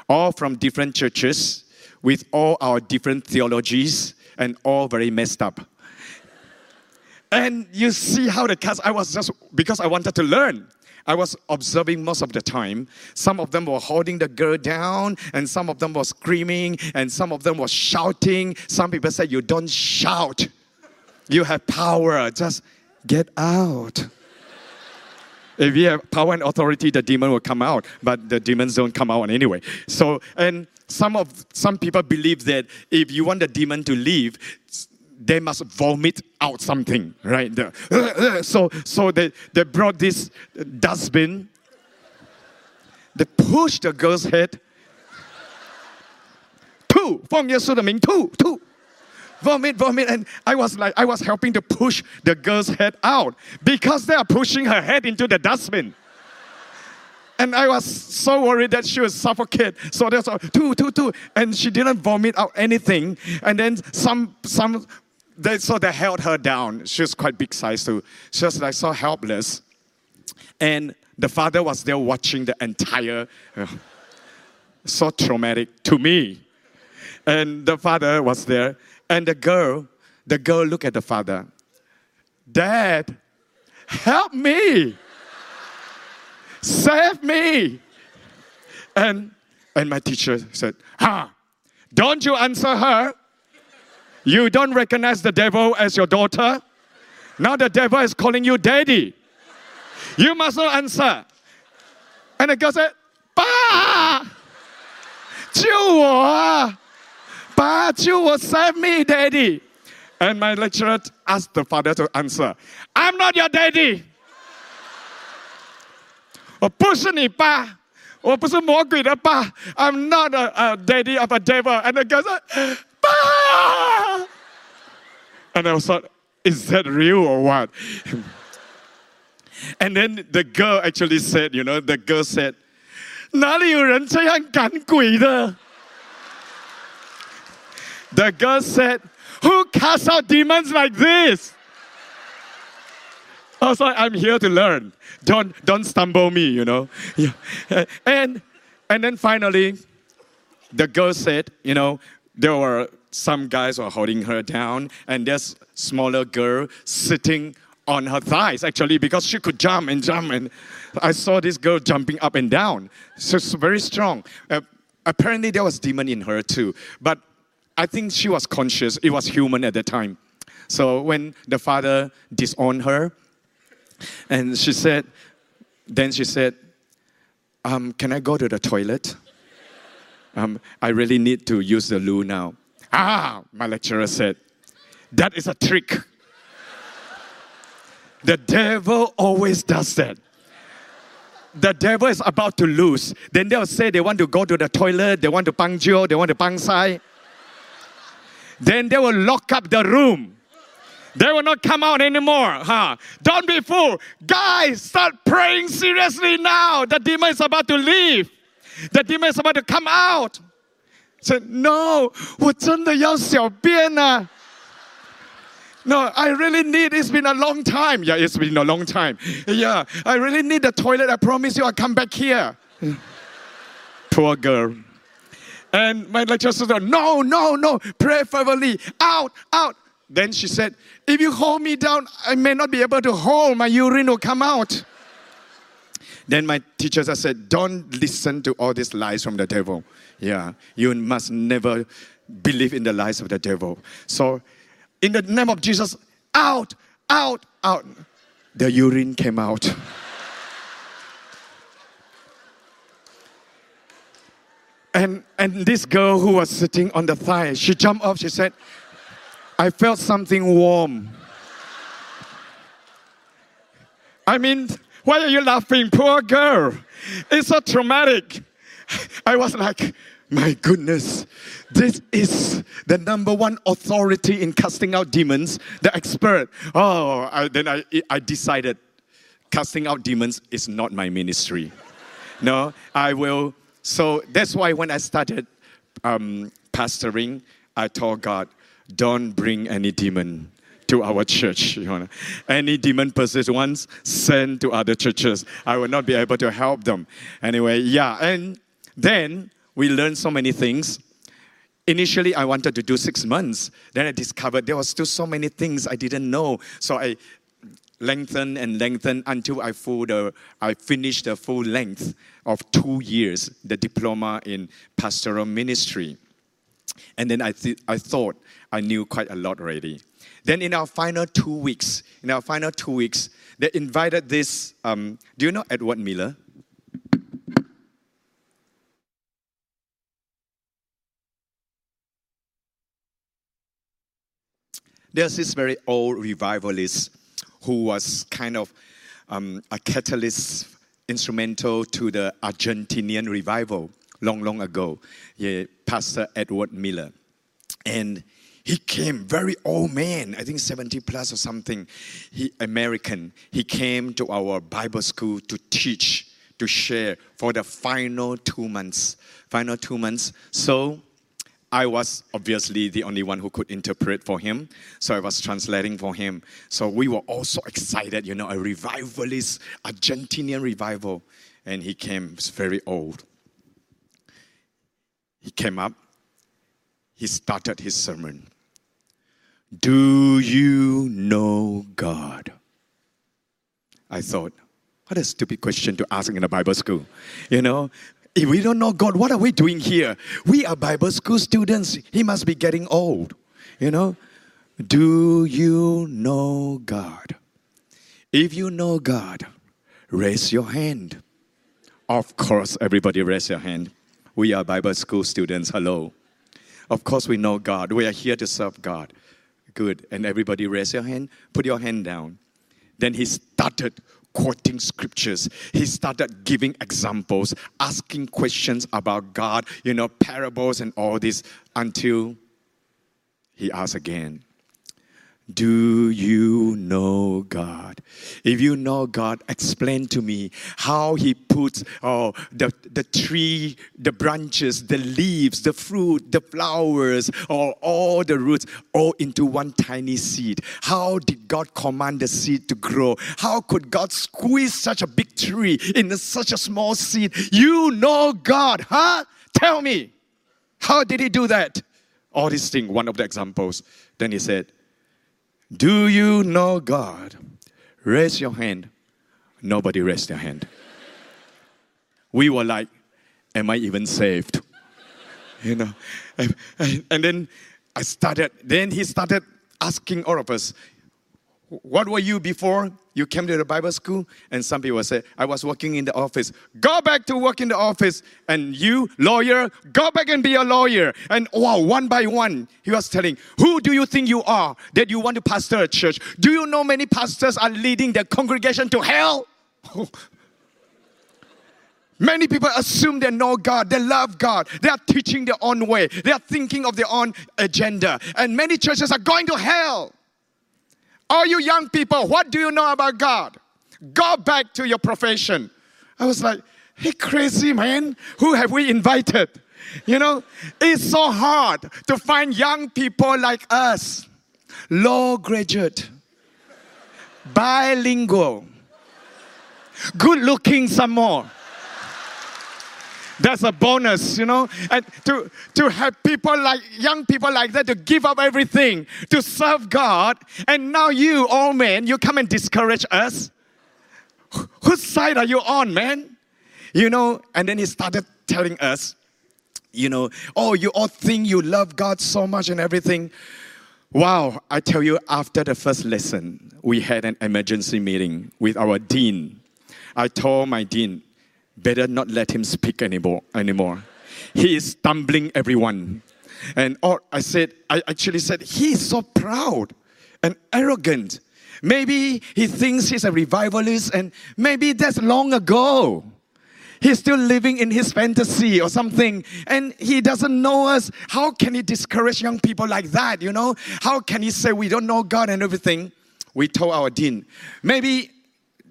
all from different churches, with all our different theologies, and all very messed up. And you see how the cast, I was just, because I wanted to learn. I was observing most of the time. Some of them were holding the girl down, and some of them were screaming, and some of them were shouting. Some people said, You don't shout. You have power. Just get out. if you have power and authority, the demon will come out, but the demons don't come out anyway. So, and some of some people believe that if you want the demon to leave, they must vomit out something, right? so so they, they brought this dustbin. They pushed the girl's head. Two, Fong Yesu the Ming, two, two. Vomit, vomit, and I was like, I was helping to push the girl's head out because they are pushing her head into the dustbin. And I was so worried that she would suffocate. So there's a two, two, two. And she didn't vomit out anything. And then some some they, so they held her down. She was quite big size too. She was like so helpless. And the father was there watching the entire, uh, so traumatic to me. And the father was there. And the girl, the girl looked at the father. Dad, help me. Save me. And, and my teacher said, huh, don't you answer her. You don't recognize the devil as your daughter? Now the devil is calling you daddy. You must not answer. And the girl said, "Pa, 救我啊！爸，救我，save me, daddy. And my lecturer asked the father to answer, I'm not your daddy. 我不是你爸，我不是魔鬼的爸。I'm not a, a daddy of a devil. And the girl said, and I was like, is that real or what? and then the girl actually said, you know, the girl said, 哪里有人这样赶鬼的? The girl said, Who casts out demons like this? I was like, I'm here to learn. Don't don't stumble me, you know. Yeah. And and then finally, the girl said, you know, there were some guys were holding her down, and this smaller girl sitting on her thighs actually because she could jump and jump. And I saw this girl jumping up and down. It's very strong. Uh, apparently, there was demon in her too. But I think she was conscious. It was human at the time. So when the father disowned her, and she said, then she said, um, Can I go to the toilet? Um, I really need to use the loo now. Ah, my lecturer said, That is a trick. The devil always does that. The devil is about to lose. Then they'll say they want to go to the toilet, they want to pang jiu, they want to pang sai. Then they will lock up the room. They will not come out anymore. Huh? Don't be fool. Guys, start praying seriously now. The demon is about to leave. The demon is about to come out. Said, no, 我真的要小便啊。no, I really need, it's been a long time. Yeah, it's been a long time. Yeah, I really need the toilet. I promise you I'll come back here. Poor girl. And my lecturer said, No, no, no, pray fervently. Out, out. Then she said, If you hold me down, I may not be able to hold. My urine will come out. Then my teachers said, Don't listen to all these lies from the devil. Yeah, you must never believe in the lies of the devil. So in the name of Jesus, out, out, out. The urine came out. and, and this girl who was sitting on the thigh, she jumped up, she said, I felt something warm. I mean, why are you laughing? Poor girl. It's so traumatic. I was like, my goodness, this is the number one authority in casting out demons, the expert. Oh, I, then I, I decided casting out demons is not my ministry. No, I will. So that's why when I started um, pastoring, I told God, don't bring any demon to our church. You know? Any demon possessed ones, send to other churches. I will not be able to help them. Anyway, yeah. And then we learned so many things Initially, I wanted to do six months. Then I discovered there was still so many things I didn't know. So I lengthened and lengthened until I, full the, I finished the full length of two years, the diploma in pastoral ministry. And then I, th- I thought I knew quite a lot already. Then in our final two weeks, in our final two weeks, they invited this. Um, do you know Edward Miller? There's this very old revivalist who was kind of um, a catalyst instrumental to the Argentinian revival long, long ago. Yeah, Pastor Edward Miller. And he came very old man i think 70 plus or something he american he came to our bible school to teach to share for the final two months final two months so I was obviously the only one who could interpret for him. So I was translating for him. So we were all so excited, you know, a revivalist, Argentinian revival. And he came, very old. He came up, he started his sermon. Do you know God? I thought, what a stupid question to ask in a Bible school. You know, if we don't know God, what are we doing here? We are Bible school students. He must be getting old. You know? Do you know God? If you know God, raise your hand. Of course, everybody raise your hand. We are Bible school students. Hello. Of course, we know God. We are here to serve God. Good. And everybody raise your hand. Put your hand down. Then he started quoting scriptures. He started giving examples, asking questions about God, you know, parables and all this until he asked again, do you know God? If you know God, explain to me how He puts oh, the, the tree, the branches, the leaves, the fruit, the flowers, or all the roots, all into one tiny seed. How did God command the seed to grow? How could God squeeze such a big tree in such a small seed? You know God, huh? Tell me. How did He do that? All these things, one of the examples. Then He said, do you know God? Raise your hand. Nobody raised their hand. We were like, Am I even saved? you know. And, and then I started, then he started asking all of us, what were you before you came to the Bible school? And some people say, I was working in the office. Go back to work in the office. And you, lawyer, go back and be a lawyer. And wow, one by one, he was telling, Who do you think you are that you want to pastor a church? Do you know many pastors are leading their congregation to hell? Many people assume they know God, they love God, they are teaching their own way, they are thinking of their own agenda. And many churches are going to hell. All you young people, what do you know about God? Go back to your profession. I was like, hey, crazy man, who have we invited? You know, it's so hard to find young people like us, law graduate, bilingual, good looking some more. That's a bonus, you know. And to, to have people like young people like that to give up everything to serve God. And now you, old man, you come and discourage us. Whose side are you on, man? You know, and then he started telling us, you know, oh, you all think you love God so much and everything. Wow, I tell you, after the first lesson, we had an emergency meeting with our dean. I told my dean, better not let him speak anymore. anymore. He is stumbling everyone. And or I said, I actually said, he is so proud and arrogant. Maybe he thinks he's a revivalist, and maybe that's long ago. He's still living in his fantasy or something, and he doesn't know us. How can he discourage young people like that? You know, how can he say we don't know God and everything? We told our dean, maybe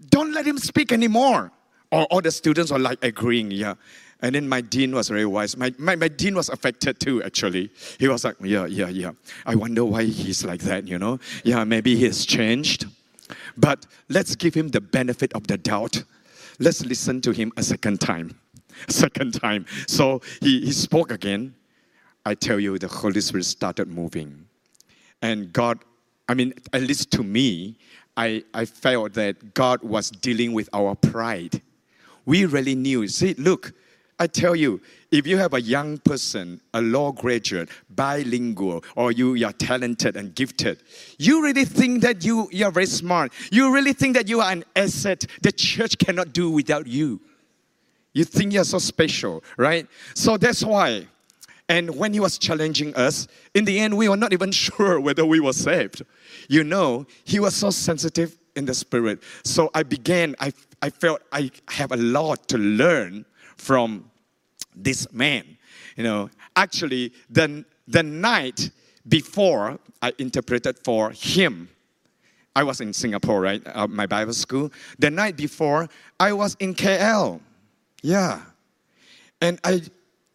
don't let him speak anymore all, all the students were like agreeing, yeah. And then my dean was very wise. My, my, my dean was affected too, actually. He was like, yeah, yeah, yeah. I wonder why he's like that, you know? Yeah, maybe he has changed. But let's give him the benefit of the doubt. Let's listen to him a second time. Second time. So he, he spoke again. I tell you, the Holy Spirit started moving. And God, I mean, at least to me, I, I felt that God was dealing with our pride we really knew. See, look, I tell you, if you have a young person, a law graduate, bilingual, or you, are talented and gifted, you really think that you, you are very smart. You really think that you are an asset the church cannot do without you. You think you're so special, right? So that's why. And when he was challenging us, in the end, we were not even sure whether we were saved. You know, he was so sensitive in the spirit. So I began, I, I felt I have a lot to learn from this man. You know, actually, the, the night before I interpreted for him, I was in Singapore, right? Uh, my Bible school. The night before, I was in KL. Yeah. And I,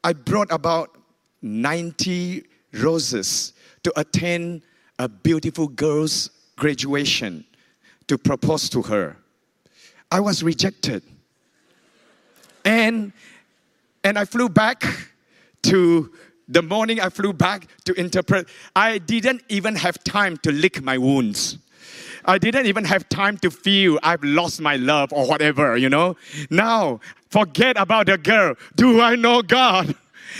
I brought about 90 roses to attend a beautiful girl's graduation to propose to her. I was rejected. And, and I flew back to the morning I flew back to interpret. I didn't even have time to lick my wounds. I didn't even have time to feel I've lost my love or whatever, you know. Now, forget about the girl. Do I know God?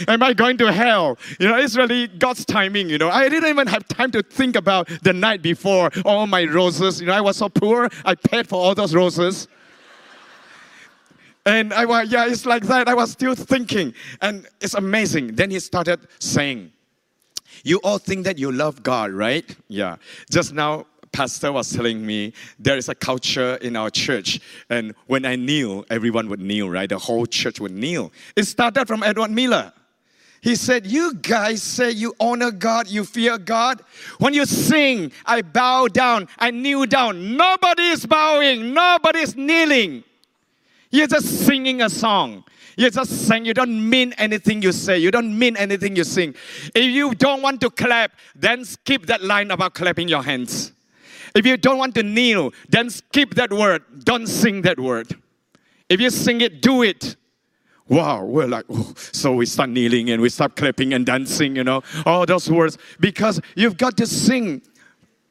Am I going to hell? You know, it's really God's timing, you know. I didn't even have time to think about the night before, all my roses. You know, I was so poor, I paid for all those roses. And I was, yeah, it's like that. I was still thinking. And it's amazing. Then he started saying, You all think that you love God, right? Yeah. Just now, pastor was telling me there is a culture in our church and when i kneel everyone would kneel right the whole church would kneel it started from edward miller he said, You guys say you honor God, you fear God. When you sing, I bow down, I kneel down. Nobody is bowing, nobody is kneeling. You're just singing a song. You're just saying you don't mean anything you say. You don't mean anything you sing. If you don't want to clap, then skip that line about clapping your hands. If you don't want to kneel, then skip that word. Don't sing that word. If you sing it, do it wow, we're like, oh. so we start kneeling and we start clapping and dancing, you know, all those words, because you've got to sing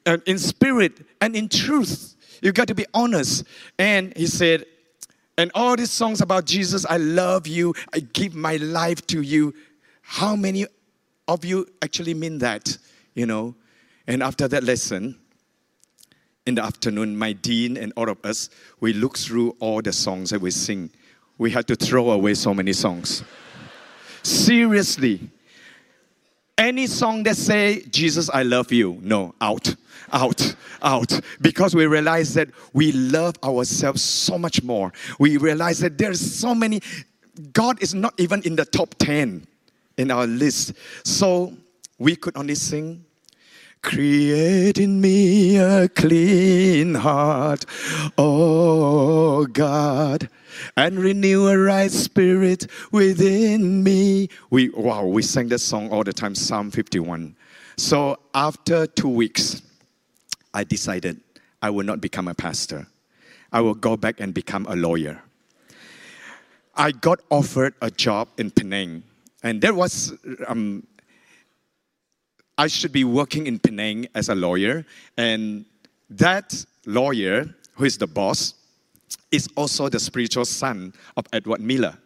uh, in spirit and in truth. You've got to be honest. And he said, and all these songs about Jesus, I love you, I give my life to you. How many of you actually mean that? You know? And after that lesson, in the afternoon, my dean and all of us, we looked through all the songs that we sing. We had to throw away so many songs. Seriously. Any song that say, Jesus, I love you, no, out, out, out. Because we realize that we love ourselves so much more. We realize that there's so many, God is not even in the top 10 in our list. So we could only sing, Create in me a clean heart, oh God, and renew a right spirit within me. We wow, we sang that song all the time, Psalm 51. So after two weeks, I decided I will not become a pastor. I will go back and become a lawyer. I got offered a job in Penang, and there was um, I should be working in Penang as a lawyer, and that lawyer, who is the boss, is also the spiritual son of Edward Miller.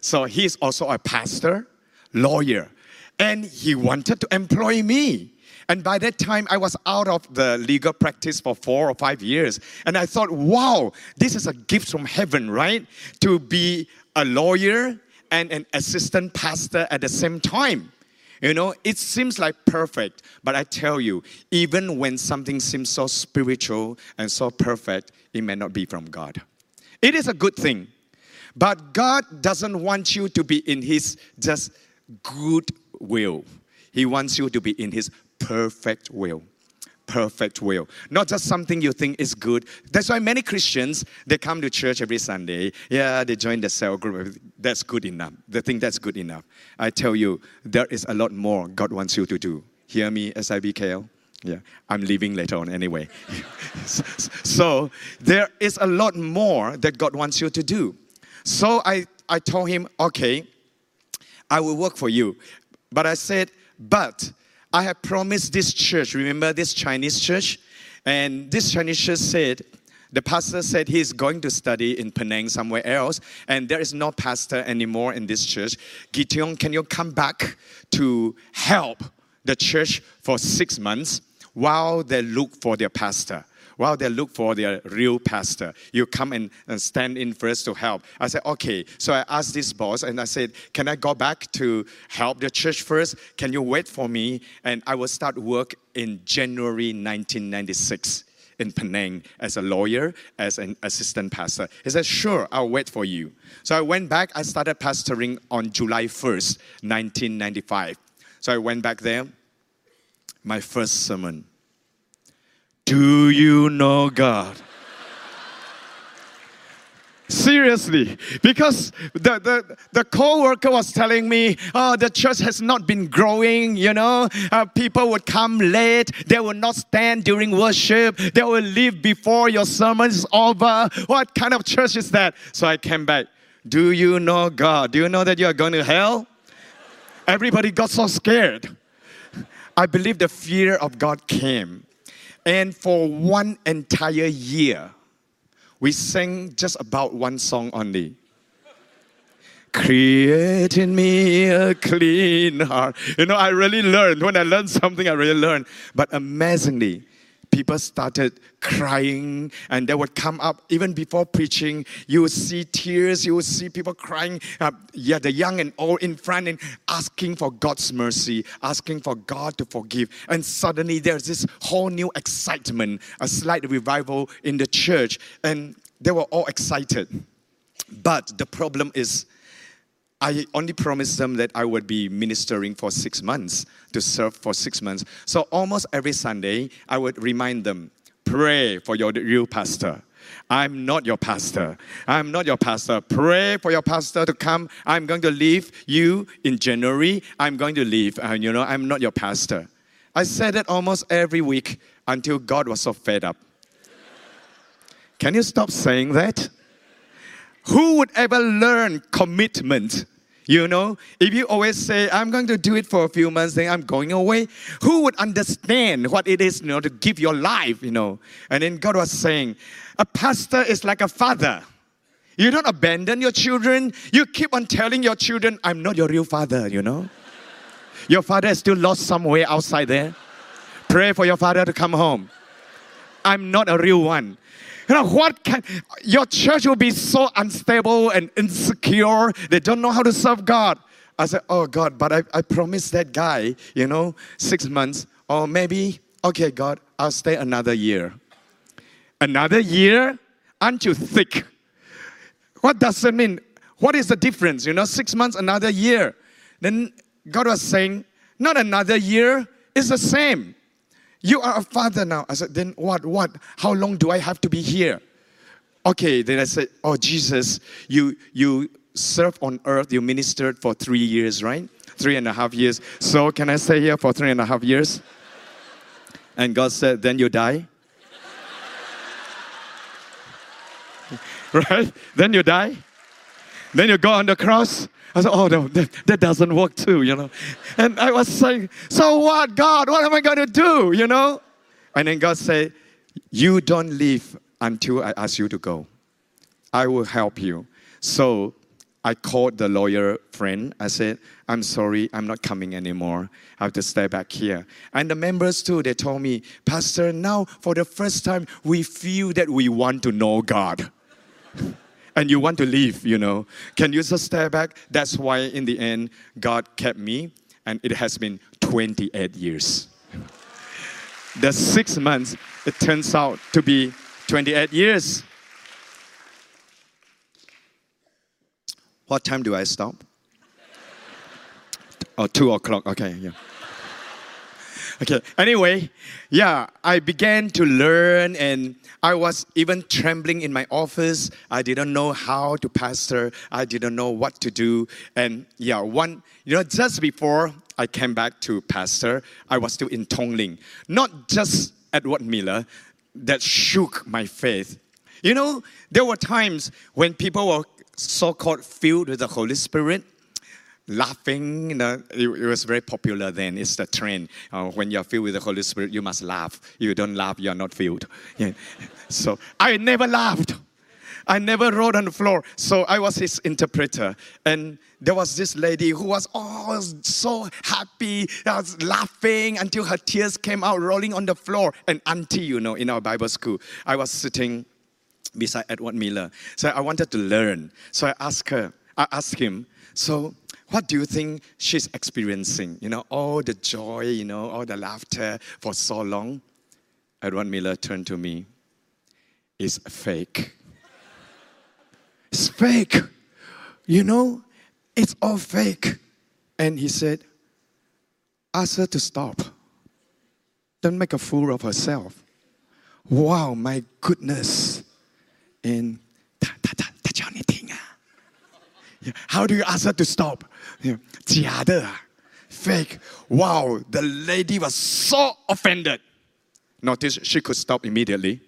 So he is also a pastor, lawyer, and he wanted to employ me. And by that time, I was out of the legal practice for four or five years. And I thought, wow, this is a gift from heaven, right? To be a lawyer and an assistant pastor at the same time. You know, it seems like perfect, but I tell you, even when something seems so spiritual and so perfect, it may not be from God. It is a good thing, but God doesn't want you to be in His just good will. He wants you to be in His perfect will perfect will. Not just something you think is good. That's why many Christians, they come to church every Sunday. Yeah, they join the cell group. That's good enough. They think that's good enough. I tell you, there is a lot more God wants you to do. Hear me, SIBKL? Yeah, I'm leaving later on anyway. so there is a lot more that God wants you to do. So I, I told him, okay, I will work for you. But I said, but I have promised this church, remember this Chinese church? And this Chinese church said, the pastor said he's going to study in Penang somewhere else, and there is no pastor anymore in this church. Gitiong, can you come back to help the church for six months while they look for their pastor? While they look for their real pastor. You come and, and stand in first to help. I said, okay. So I asked this boss and I said, can I go back to help the church first? Can you wait for me? And I will start work in January 1996 in Penang as a lawyer, as an assistant pastor. He said, Sure, I'll wait for you. So I went back. I started pastoring on July 1st, 1995. So I went back there. My first sermon do you know God? Seriously, because the, the, the co-worker was telling me, oh, the church has not been growing, you know. Uh, people would come late. They will not stand during worship. They will leave before your sermon is over. What kind of church is that? So I came back. Do you know God? Do you know that you are going to hell? Everybody got so scared. I believe the fear of God came and for one entire year, we sang just about one song only. Create in me a clean heart. You know, I really learned. When I learned something, I really learned. But amazingly, people started crying and they would come up even before preaching. You would see tears you would see people crying uh, yeah the young and old in front and asking for god's mercy asking for god to forgive. And suddenly there's this whole new excitement a slight revival in the church. And they were all excited. But the problem is I only promised them that I would be ministering for six months, to serve for six months. So almost every Sunday, I would remind them pray for your real pastor. I'm not your pastor. I'm not your pastor. Pray for your pastor to come. I'm going to leave you in January. I'm going to leave. And you know, I'm not your pastor. I said it almost every week until God was so fed up. Can you stop saying that? Who would ever learn commitment? You know, if you always say, I'm going to do it for a few months, then I'm going away, who would understand what it is, you know, to give your life, you know? And then God was saying, a pastor is like a father. You don't abandon your children. You keep on telling your children, I'm not your real father, you know? Your father is still lost somewhere outside there. Pray for your father to come home. I'm not a real one. You know, what can your church will be so unstable and insecure? They don't know how to serve God. I said, Oh God, but I, I promised that guy, you know, six months, or maybe, okay, God, I'll stay another year. Another year? Aren't you thick? What does it mean? What is the difference? You know, six months, another year. Then God was saying, Not another year, it's the same. You are a father now. I said, Then what? What? How long do I have to be here? Okay, then I said, Oh, Jesus, you, you served on earth, you ministered for three years, right? Three and a half years. So can I stay here for three and a half years? And God said, Then you die? right? Then you die? Then you go on the cross? I said, oh no, that, that doesn't work too, you know. And I was saying, so what, God? What am I going to do, you know? And then God said, you don't leave until I ask you to go. I will help you. So I called the lawyer friend. I said, I'm sorry, I'm not coming anymore. I have to stay back here. And the members too, they told me, Pastor, now for the first time, we feel that we want to know God and you want to leave, you know. Can you just stay back? That's why, in the end, God kept me, and it has been 28 years. the six months, it turns out to be 28 years. What time do I stop? Oh, two o'clock. Okay, yeah. Okay, anyway, yeah, I began to learn and I was even trembling in my office. I didn't know how to pastor, I didn't know what to do. And yeah, one, you know, just before I came back to pastor, I was still in Tung Ling. Not just Edward Miller that shook my faith. You know, there were times when people were so called filled with the Holy Spirit laughing. You know, it, it, was very popular then. It's the trend. Uh, when you're filled with the Holy Spirit, you must laugh. You don't laugh, you're not filled. Yeah. So I never laughed. I never wrote on the floor. So I was his interpreter. And there was this lady who was oh, so happy, I was laughing until her tears came out rolling on the floor. And auntie, you know, in our Bible school, I was sitting beside Edward Miller. So I wanted to learn. So I asked her, I asked him, so what do you think she's experiencing? You know, all the joy, you know, all the laughter for so long. Edward Miller turned to me. It's fake. It's fake. You know, it's all fake. And he said, Ask her to stop. Don't make a fool of herself. Wow, my goodness. And how do you ask her to stop? 假的 fake. Wow, the lady was so offended. Notice she could stop immediately.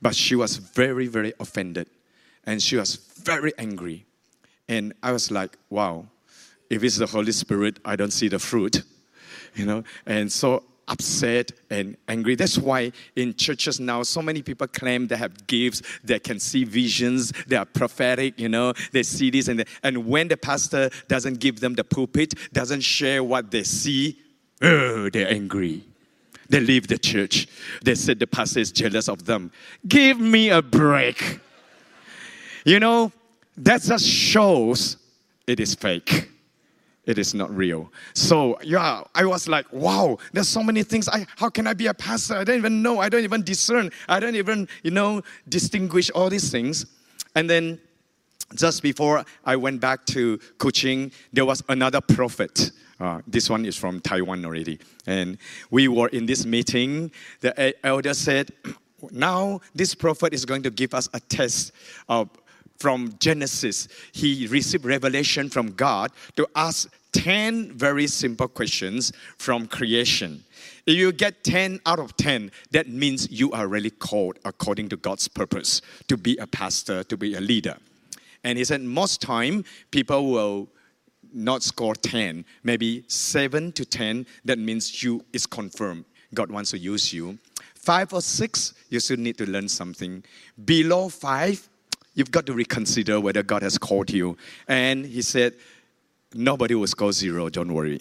But she was very, very offended. And she was very angry. And I was like, wow, if it's the Holy Spirit, I don't see the fruit. You know? And so upset and angry. That's why in churches now, so many people claim they have gifts, they can see visions, they are prophetic, you know, they see this and. And when the pastor doesn't give them the pulpit, doesn't share what they see, oh, they're angry. They leave the church. They said the pastor is jealous of them. Give me a break. You know, that just shows it is fake it is not real. So yeah, I was like, wow, there's so many things. I how can I be a pastor? I don't even know. I don't even discern. I don't even, you know, distinguish all these things. And then just before I went back to Kuching, there was another prophet. Uh, this one is from Taiwan already. And we were in this meeting. The elder said, now this prophet is going to give us a test of from Genesis, he received revelation from God to ask 10 very simple questions from creation. If you get 10 out of 10, that means you are really called according to God's purpose to be a pastor, to be a leader. And he said most time people will not score 10, maybe 7 to 10, that means you is confirmed. God wants to use you. 5 or 6, you still need to learn something. Below 5, you've got to reconsider whether God has called you. And he said, nobody will score zero, don't worry.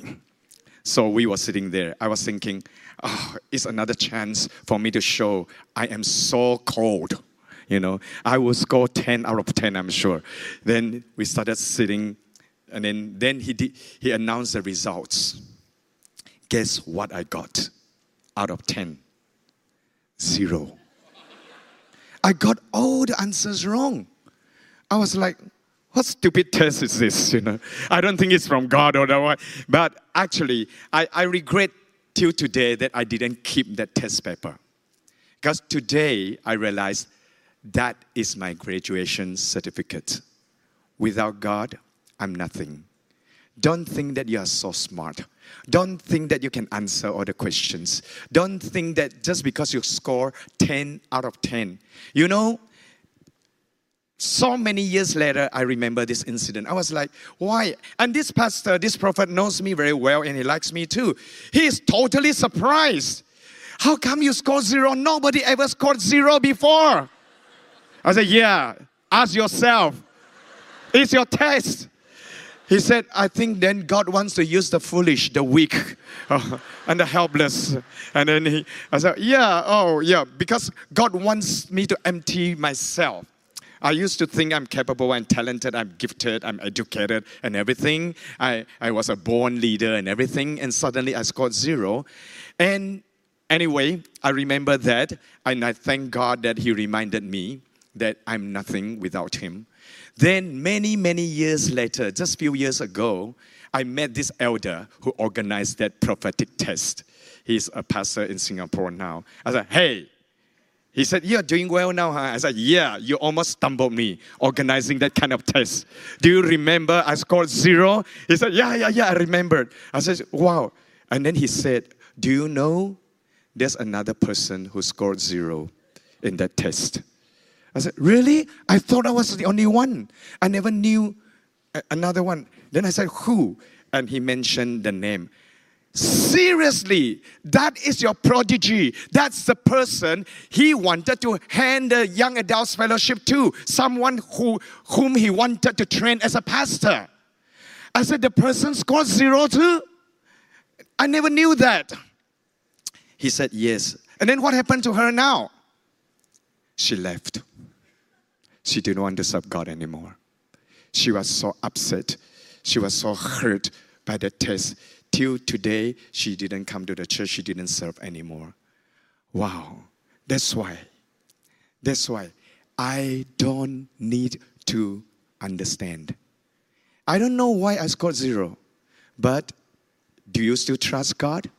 So we were sitting there. I was thinking, oh, it's another chance for me to show I am so cold. You know, I will score 10 out of 10, I'm sure. Then we started sitting, and then, then he, did, he announced the results. Guess what I got out of 10? Zero. I got all the answers wrong. I was like, what stupid test is this? You know, I don't think it's from God or what. But actually, I, I regret till today that I didn't keep that test paper. Because today I realized that is my graduation certificate. Without God, I'm nothing. Don't think that you are so smart. Don't think that you can answer all the questions. Don't think that just because you score 10 out of 10. You know, so many years later, I remember this incident. I was like, why? And this pastor, this prophet knows me very well and he likes me too. He is totally surprised. How come you score zero? Nobody ever scored zero before. I said, yeah, ask yourself. It's your test. He said, I think then God wants to use the foolish, the weak, uh, and the helpless. And then he, I said, yeah, oh, yeah, because God wants me to empty myself. I used to think I'm capable and talented, I'm gifted, I'm educated and everything. I, I was a born leader and everything, and suddenly I scored zero. And anyway, I remember that, and I thank God that He reminded me that I'm nothing without Him. Then, many, many years later, just a few years ago, I met this elder who organized that prophetic test. He's a pastor in Singapore now. I said, Hey, he said, You're doing well now, huh? I said, Yeah, you almost stumbled me organizing that kind of test. Do you remember I scored zero? He said, Yeah, yeah, yeah, I remembered. I said, Wow. And then he said, Do you know there's another person who scored zero in that test? I said, Really? I thought I was the only one. I never knew uh, another one. Then I said, Who? And he mentioned the name. Seriously, that is your prodigy. That's the person he wanted to hand the young adults fellowship to, someone who, whom he wanted to train as a pastor. I said, the person scored zero too? I never knew that. He said, yes. And then what happened to her now? She left. She didn't want to serve God anymore. She was so upset. She was so hurt by the test till today, she didn't come to the church, she didn't serve anymore. Wow. That's why. That's why I don't need to understand. I don't know why I scored zero, but do you still trust God?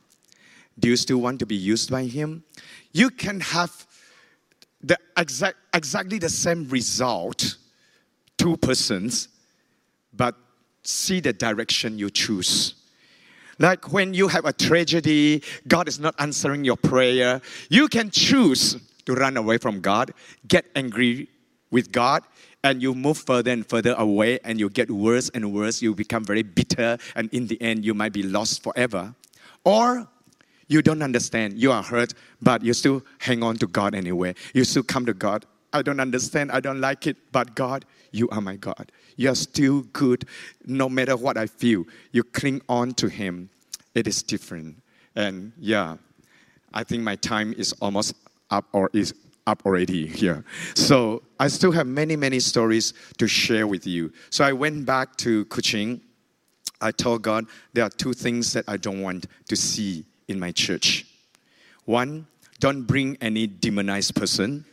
Do you still want to be used by Him? You can have the exact, exactly the same result, two persons, but see the direction you choose. Like when you have a tragedy, God is not answering your prayer, you can choose to run away from God, get angry with God, and you move further and further away, and you get worse and worse. You become very bitter, and in the end, you might be lost forever. Or you don't understand, you are hurt, but you still hang on to God anyway. You still come to God. I don't understand, I don't like it, but God, you are my God. You're still good no matter what I feel. You cling on to Him. It is different. And yeah, I think my time is almost up or is up already here. So I still have many, many stories to share with you. So I went back to Kuching. I told God there are two things that I don't want to see in my church. One, don't bring any demonized person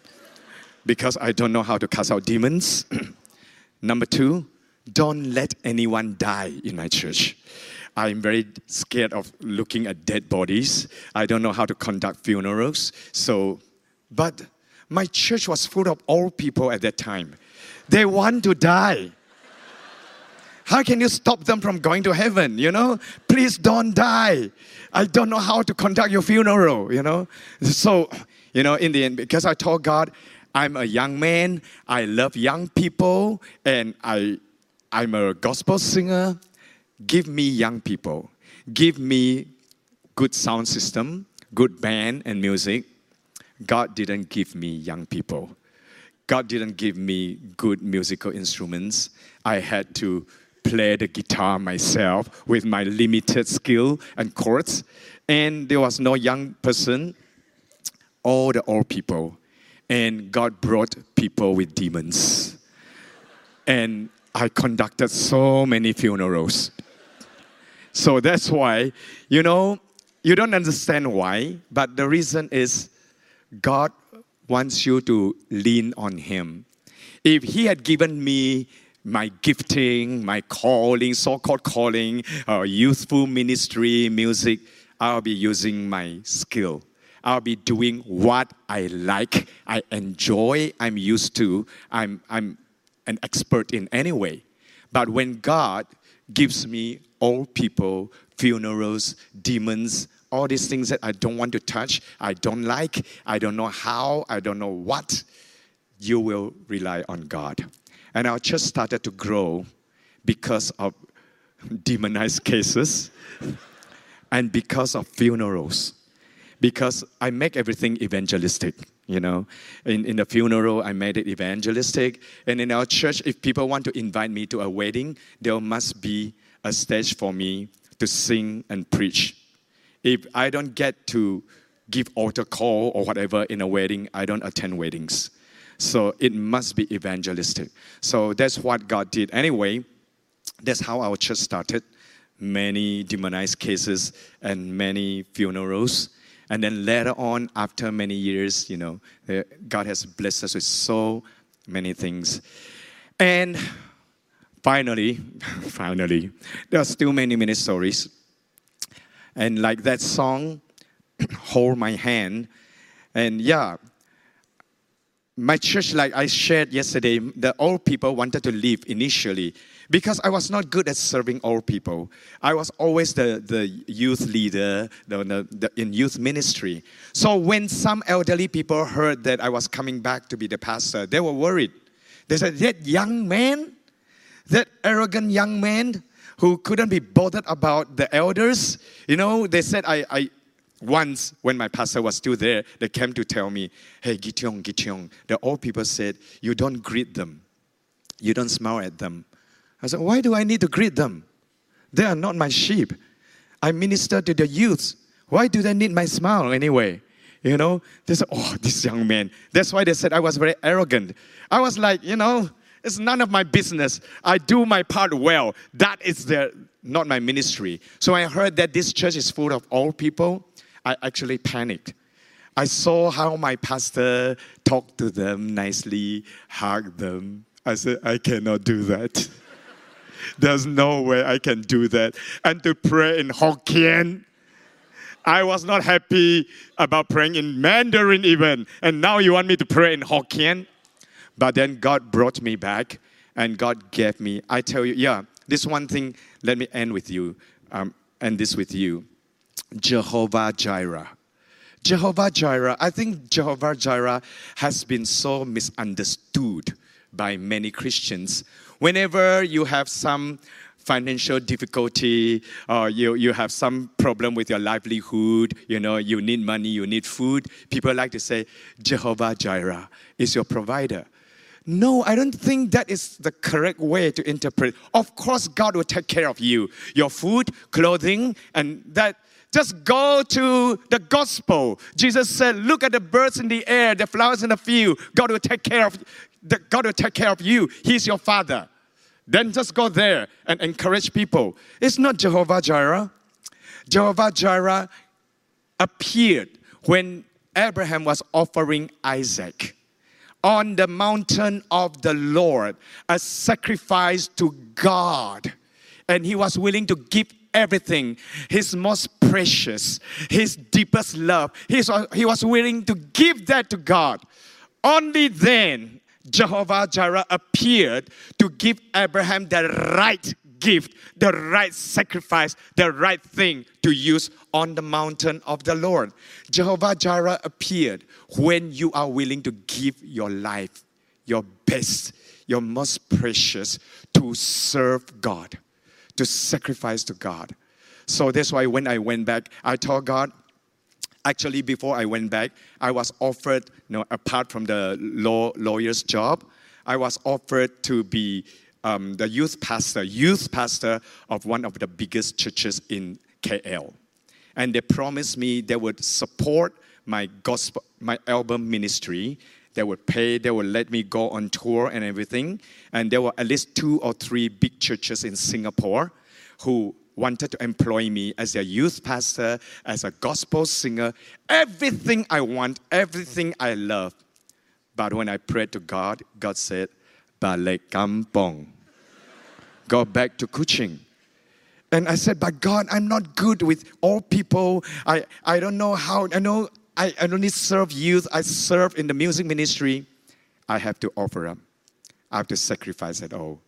because I don't know how to cast out demons. Number two, don't let anyone die in my church. I'm very scared of looking at dead bodies. I don't know how to conduct funerals. So, but my church was full of old people at that time. They want to die. How can you stop them from going to heaven? You know, please don't die. I don't know how to conduct your funeral, you know. So, you know, in the end, because I told God, I'm a young man. I love young people, and I, I'm a gospel singer. Give me young people. Give me good sound system, good band and music. God didn't give me young people. God didn't give me good musical instruments. I had to play the guitar myself with my limited skill and chords. And there was no young person, all the old people. And God brought people with demons. And I conducted so many funerals. So that's why, you know, you don't understand why, but the reason is God wants you to lean on Him. If He had given me my gifting, my calling, so called calling, uh, youthful ministry, music, I'll be using my skill. I'll be doing what I like, I enjoy, I'm used to, I'm, I'm an expert in any way. But when God gives me old people, funerals, demons, all these things that I don't want to touch, I don't like, I don't know how, I don't know what, you will rely on God. And our church started to grow because of demonized cases and because of funerals. Because I make everything evangelistic, you know. In, in the funeral, I made it evangelistic. And in our church, if people want to invite me to a wedding, there must be a stage for me to sing and preach. If I don't get to give altar call or whatever in a wedding, I don't attend weddings. So it must be evangelistic. So that's what God did. Anyway, that's how our church started. Many demonized cases and many funerals. And then later on, after many years, you know, God has blessed us with so many things. And finally, finally, there are still many, many stories. And like that song, Hold My Hand. And yeah, my church, like I shared yesterday, the old people wanted to leave initially because I was not good at serving old people. I was always the, the youth leader the, the, the, in youth ministry. So when some elderly people heard that I was coming back to be the pastor, they were worried. They said, That young man, that arrogant young man who couldn't be bothered about the elders, you know, they said, I, I, once, when my pastor was still there, they came to tell me, Hey, Gityong, Gityong, the old people said, You don't greet them, you don't smile at them. I said, Why do I need to greet them? They are not my sheep. I minister to the youths. Why do they need my smile anyway? You know, they said, Oh, this young man. That's why they said I was very arrogant. I was like, You know, it's none of my business. I do my part well. That is their, not my ministry. So I heard that this church is full of old people. I actually panicked. I saw how my pastor talked to them nicely, hugged them. I said, I cannot do that. There's no way I can do that. And to pray in Hokkien, I was not happy about praying in Mandarin even. And now you want me to pray in Hokkien? But then God brought me back and God gave me, I tell you, yeah, this one thing, let me end with you, um, end this with you. Jehovah Jireh. Jehovah Jireh, I think Jehovah Jireh has been so misunderstood by many Christians. Whenever you have some financial difficulty or you, you have some problem with your livelihood, you know, you need money, you need food, people like to say, Jehovah Jireh is your provider. No, I don't think that is the correct way to interpret. Of course, God will take care of you, your food, clothing, and that just go to the gospel. Jesus said, Look at the birds in the air, the flowers in the field. God will take care of God will take care of you. He's your father. Then just go there and encourage people. It's not Jehovah Jireh. Jehovah Jireh appeared when Abraham was offering Isaac on the mountain of the Lord, a sacrifice to God. And he was willing to give everything, his most precious, his deepest love. He was willing to give that to God. Only then Jehovah Jireh appeared to give Abraham the right gift, the right sacrifice, the right thing to use on the mountain of the Lord. Jehovah Jireh appeared when you are willing to give your life, your best, your most precious to serve God to sacrifice to God. So that's why when I went back, I told God, actually before I went back, I was offered, you know, apart from the law lawyer's job, I was offered to be um, the youth pastor, youth pastor of one of the biggest churches in KL. And they promised me they would support my gospel, my album ministry. They would pay, they would let me go on tour and everything. And there were at least two or three big churches in Singapore who wanted to employ me as a youth pastor, as a gospel singer, everything I want, everything I love. But when I prayed to God, God said, Balik kampong. Go back to Kuching. And I said, But God, I'm not good with all people. I, I don't know how, I know I, only serve youth, I serve in the music ministry. I have to offer up. I have to sacrifice it all.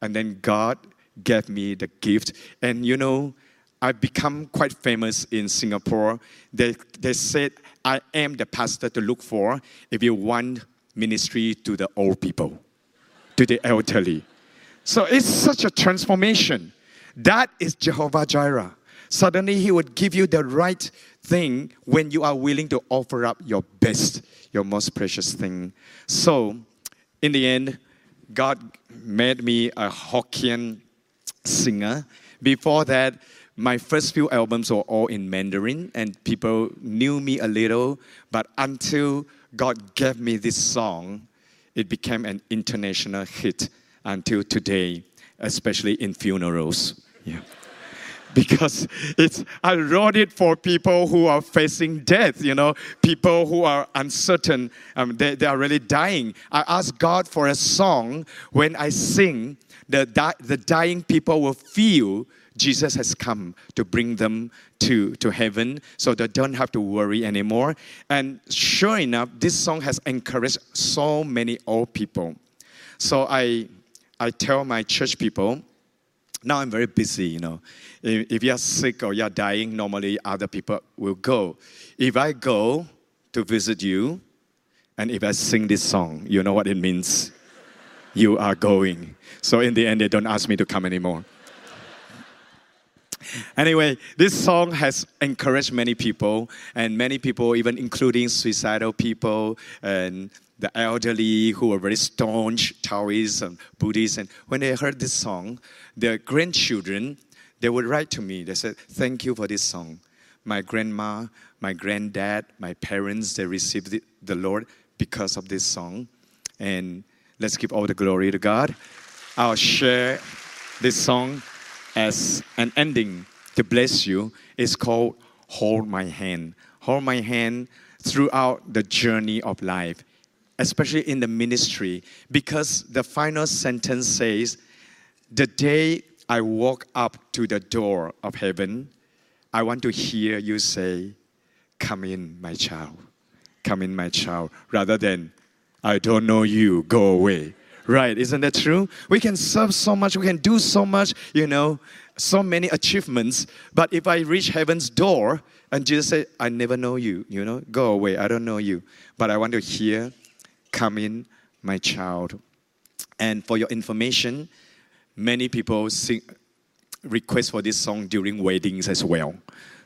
And then God gave me the gift. And you know, I've become quite famous in Singapore. They, they said, I am the pastor to look for if you want ministry to the old people, to the elderly. So it's such a transformation. That is Jehovah Jireh. Suddenly, He would give you the right thing when you are willing to offer up your best, your most precious thing. So, in the end, God made me a Hokkien singer. Before that, my first few albums were all in Mandarin, and people knew me a little. But until God gave me this song, it became an international hit until today, especially in funerals. Yeah. Because it's, I wrote it for people who are facing death, you know, people who are uncertain, um, they, they are really dying. I ask God for a song when I sing the, di- the dying people will feel Jesus has come to bring them to, to heaven so they don't have to worry anymore. And sure enough, this song has encouraged so many old people. So I, I tell my church people, now I'm very busy, you know. If, if you're sick or you're dying, normally other people will go. If I go to visit you, and if I sing this song, you know what it means? you are going. So in the end, they don't ask me to come anymore. Anyway, this song has encouraged many people, and many people, even including suicidal people and the elderly who were very staunch Taoists and Buddhists. And when they heard this song, their grandchildren, they would write to me. They said, Thank you for this song. My grandma, my granddad, my parents, they received the Lord because of this song. And Let's give all the glory to God. I'll share this song as an ending to bless you. It's called Hold My Hand. Hold My Hand throughout the journey of life, especially in the ministry, because the final sentence says, The day I walk up to the door of heaven, I want to hear you say, Come in, my child. Come in, my child, rather than I don't know you, go away. Right, isn't that true? We can serve so much, we can do so much, you know, so many achievements. But if I reach heaven's door and Jesus say, I never know you, you know, go away, I don't know you. But I want to hear, come in, my child. And for your information, many people sing, request for this song during weddings as well.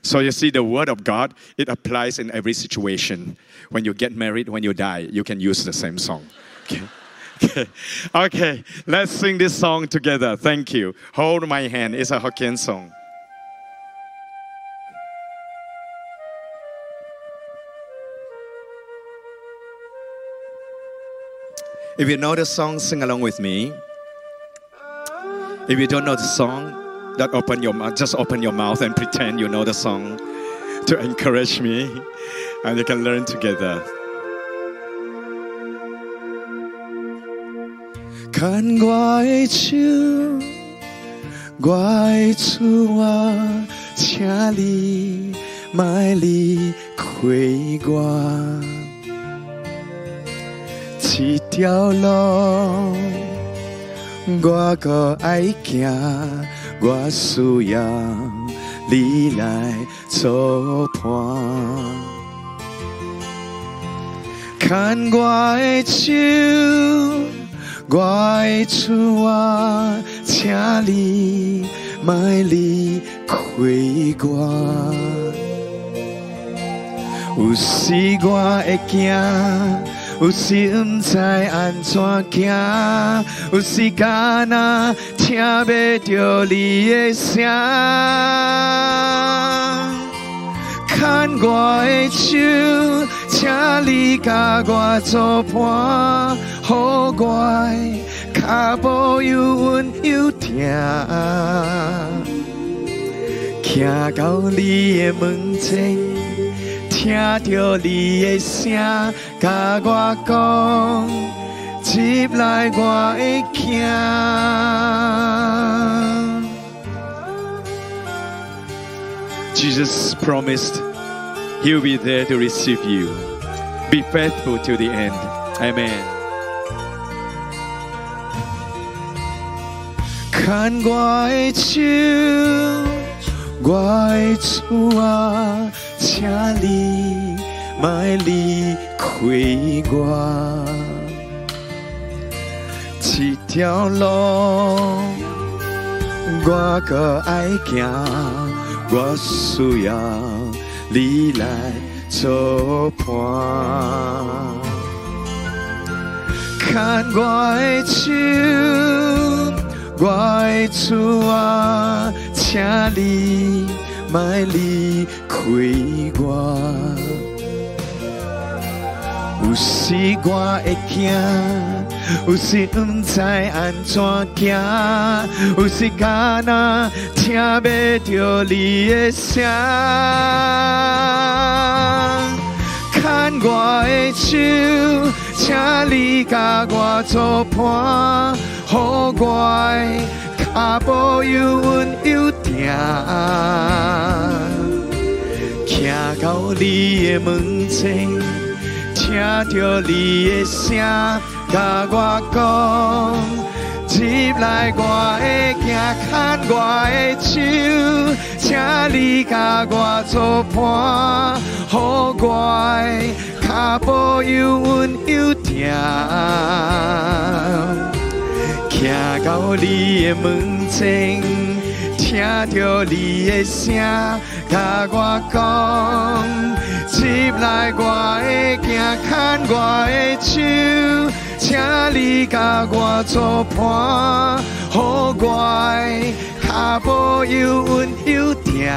So you see, the word of God, it applies in every situation. When you get married, when you die, you can use the same song. Okay. Okay. okay, let's sing this song together. Thank you. Hold my hand. It's a Hokkien song. If you know the song, sing along with me. If you don't know the song, that open your mouth, just open your mouth and pretend you know the song to encourage me, and you can learn together. 牵我的手，我的厝啊，请你莫离开我。一条路，我搁爱行，我需要你来作伴。牵我的手。我的手啊，请你卖离开我。有时我会惊，有时毋知安怎行，有时间啊听袂着你的声。牵我的手，请你甲我作伴，好我的脚步又稳又疼。行到你的门前，听着你的声，甲我讲，接来我会行。Jesus promised He'll be there to receive you. Be faithful to the end. Amen. 牵我的手，我的主啊，请你莫离开我。这条路我搁爱行，我需要你来作伴。牵我的手，我的主啊，请你莫离开我。有时我会惊，有时毋知安怎行，有时间啊听袂着你的声。牵我的手，请你甲我作伴，我的脚步又稳又定。行到你的门前，听着你的声，甲我讲。接来我会行，牵我的手，请你甲我作伴，好我的脚步又稳又定。行到你的门前，听着你的声，甲我讲。接来我会行，牵我的手，请你甲我作伴，好我的脚步又稳又定。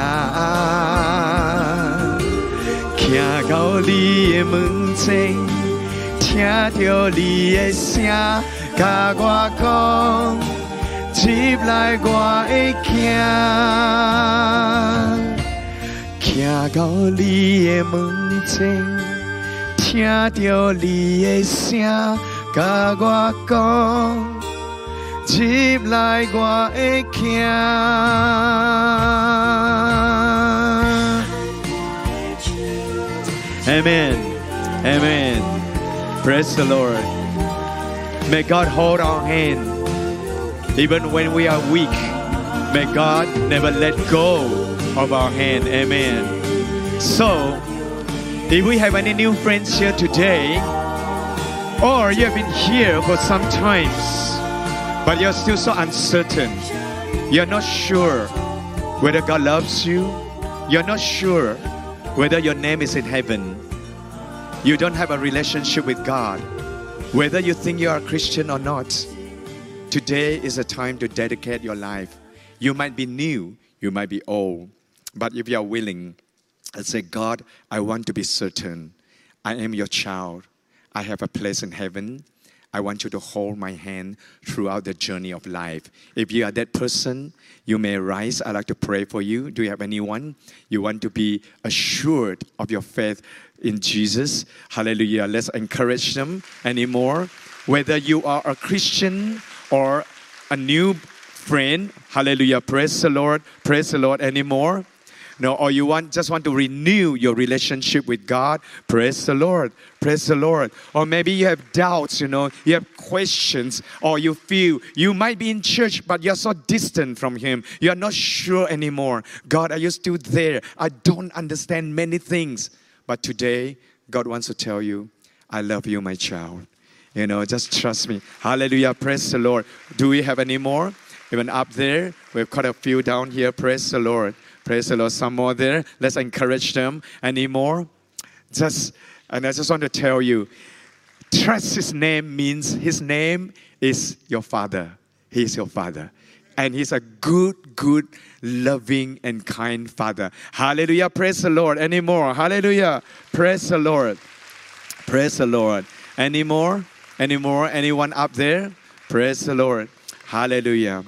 行到你的门前，听着你的声，甲我讲，接来我会行。行到你的门前，听着你的声，甲我讲，接来我会行。Amen. Amen. Praise the Lord. May God hold our hand even when we are weak. May God never let go of our hand. Amen. So, if we have any new friends here today, or you have been here for some times, but you're still so uncertain, you're not sure whether God loves you, you're not sure whether your name is in heaven, you don't have a relationship with God, whether you think you are a Christian or not, today is a time to dedicate your life. You might be new, you might be old, but if you are willing, and say, God, I want to be certain. I am your child. I have a place in heaven. I want you to hold my hand throughout the journey of life. If you are that person, you may rise. I'd like to pray for you. Do you have anyone? You want to be assured of your faith in Jesus? Hallelujah. Let's encourage them anymore. Whether you are a Christian or a new friend, hallelujah. Praise the Lord. Praise the Lord anymore. No, or you want just want to renew your relationship with God. Praise the Lord. Praise the Lord. Or maybe you have doubts, you know, you have questions, or you feel you might be in church, but you're so distant from Him. You're not sure anymore. God, are you still there? I don't understand many things. But today, God wants to tell you, I love you, my child. You know, just trust me. Hallelujah. Praise the Lord. Do we have any more? Even up there, we've got a few down here. Praise the Lord. Praise the Lord. Some more there. Let's encourage them. Any more? Just, and I just want to tell you, Trust his name means his name is your father. He is your father. And he's a good, good, loving, and kind father. Hallelujah. Praise the Lord. Any more? Hallelujah. Praise the Lord. Praise the Lord. Any more? Any more? Anyone up there? Praise the Lord. Hallelujah.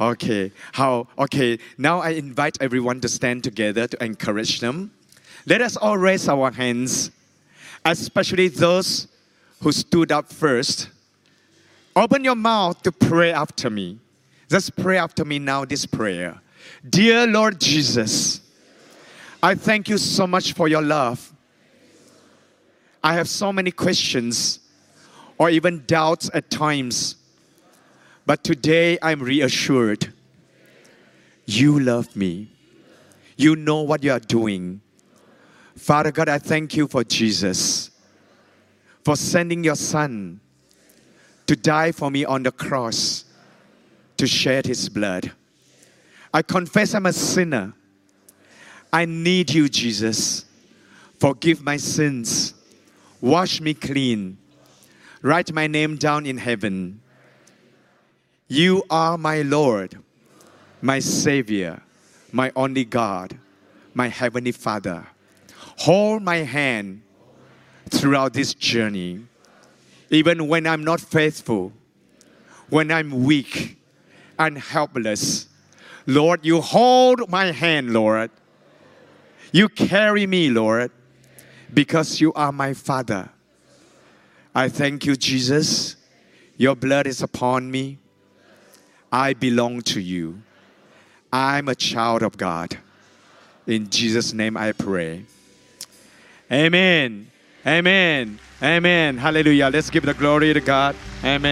Okay. How? Okay. Now I invite everyone to stand together to encourage them. Let us all raise our hands, especially those who stood up first. Open your mouth to pray after me. Just pray after me now this prayer. Dear Lord Jesus, I thank you so much for your love. I have so many questions or even doubts at times, but today I'm reassured. You love me. You know what you are doing. Father God, I thank you for Jesus, for sending your Son to die for me on the cross, to shed his blood. I confess I'm a sinner. I need you, Jesus. Forgive my sins. Wash me clean. Write my name down in heaven. You are my Lord, my Savior, my only God, my Heavenly Father. Hold my hand throughout this journey, even when I'm not faithful, when I'm weak and helpless. Lord, you hold my hand, Lord. You carry me, Lord, because you are my Father. I thank you, Jesus. Your blood is upon me. I belong to you. I'm a child of God. In Jesus' name I pray. Amen. Amen. Amen. Hallelujah. Let's give the glory to God. Amen.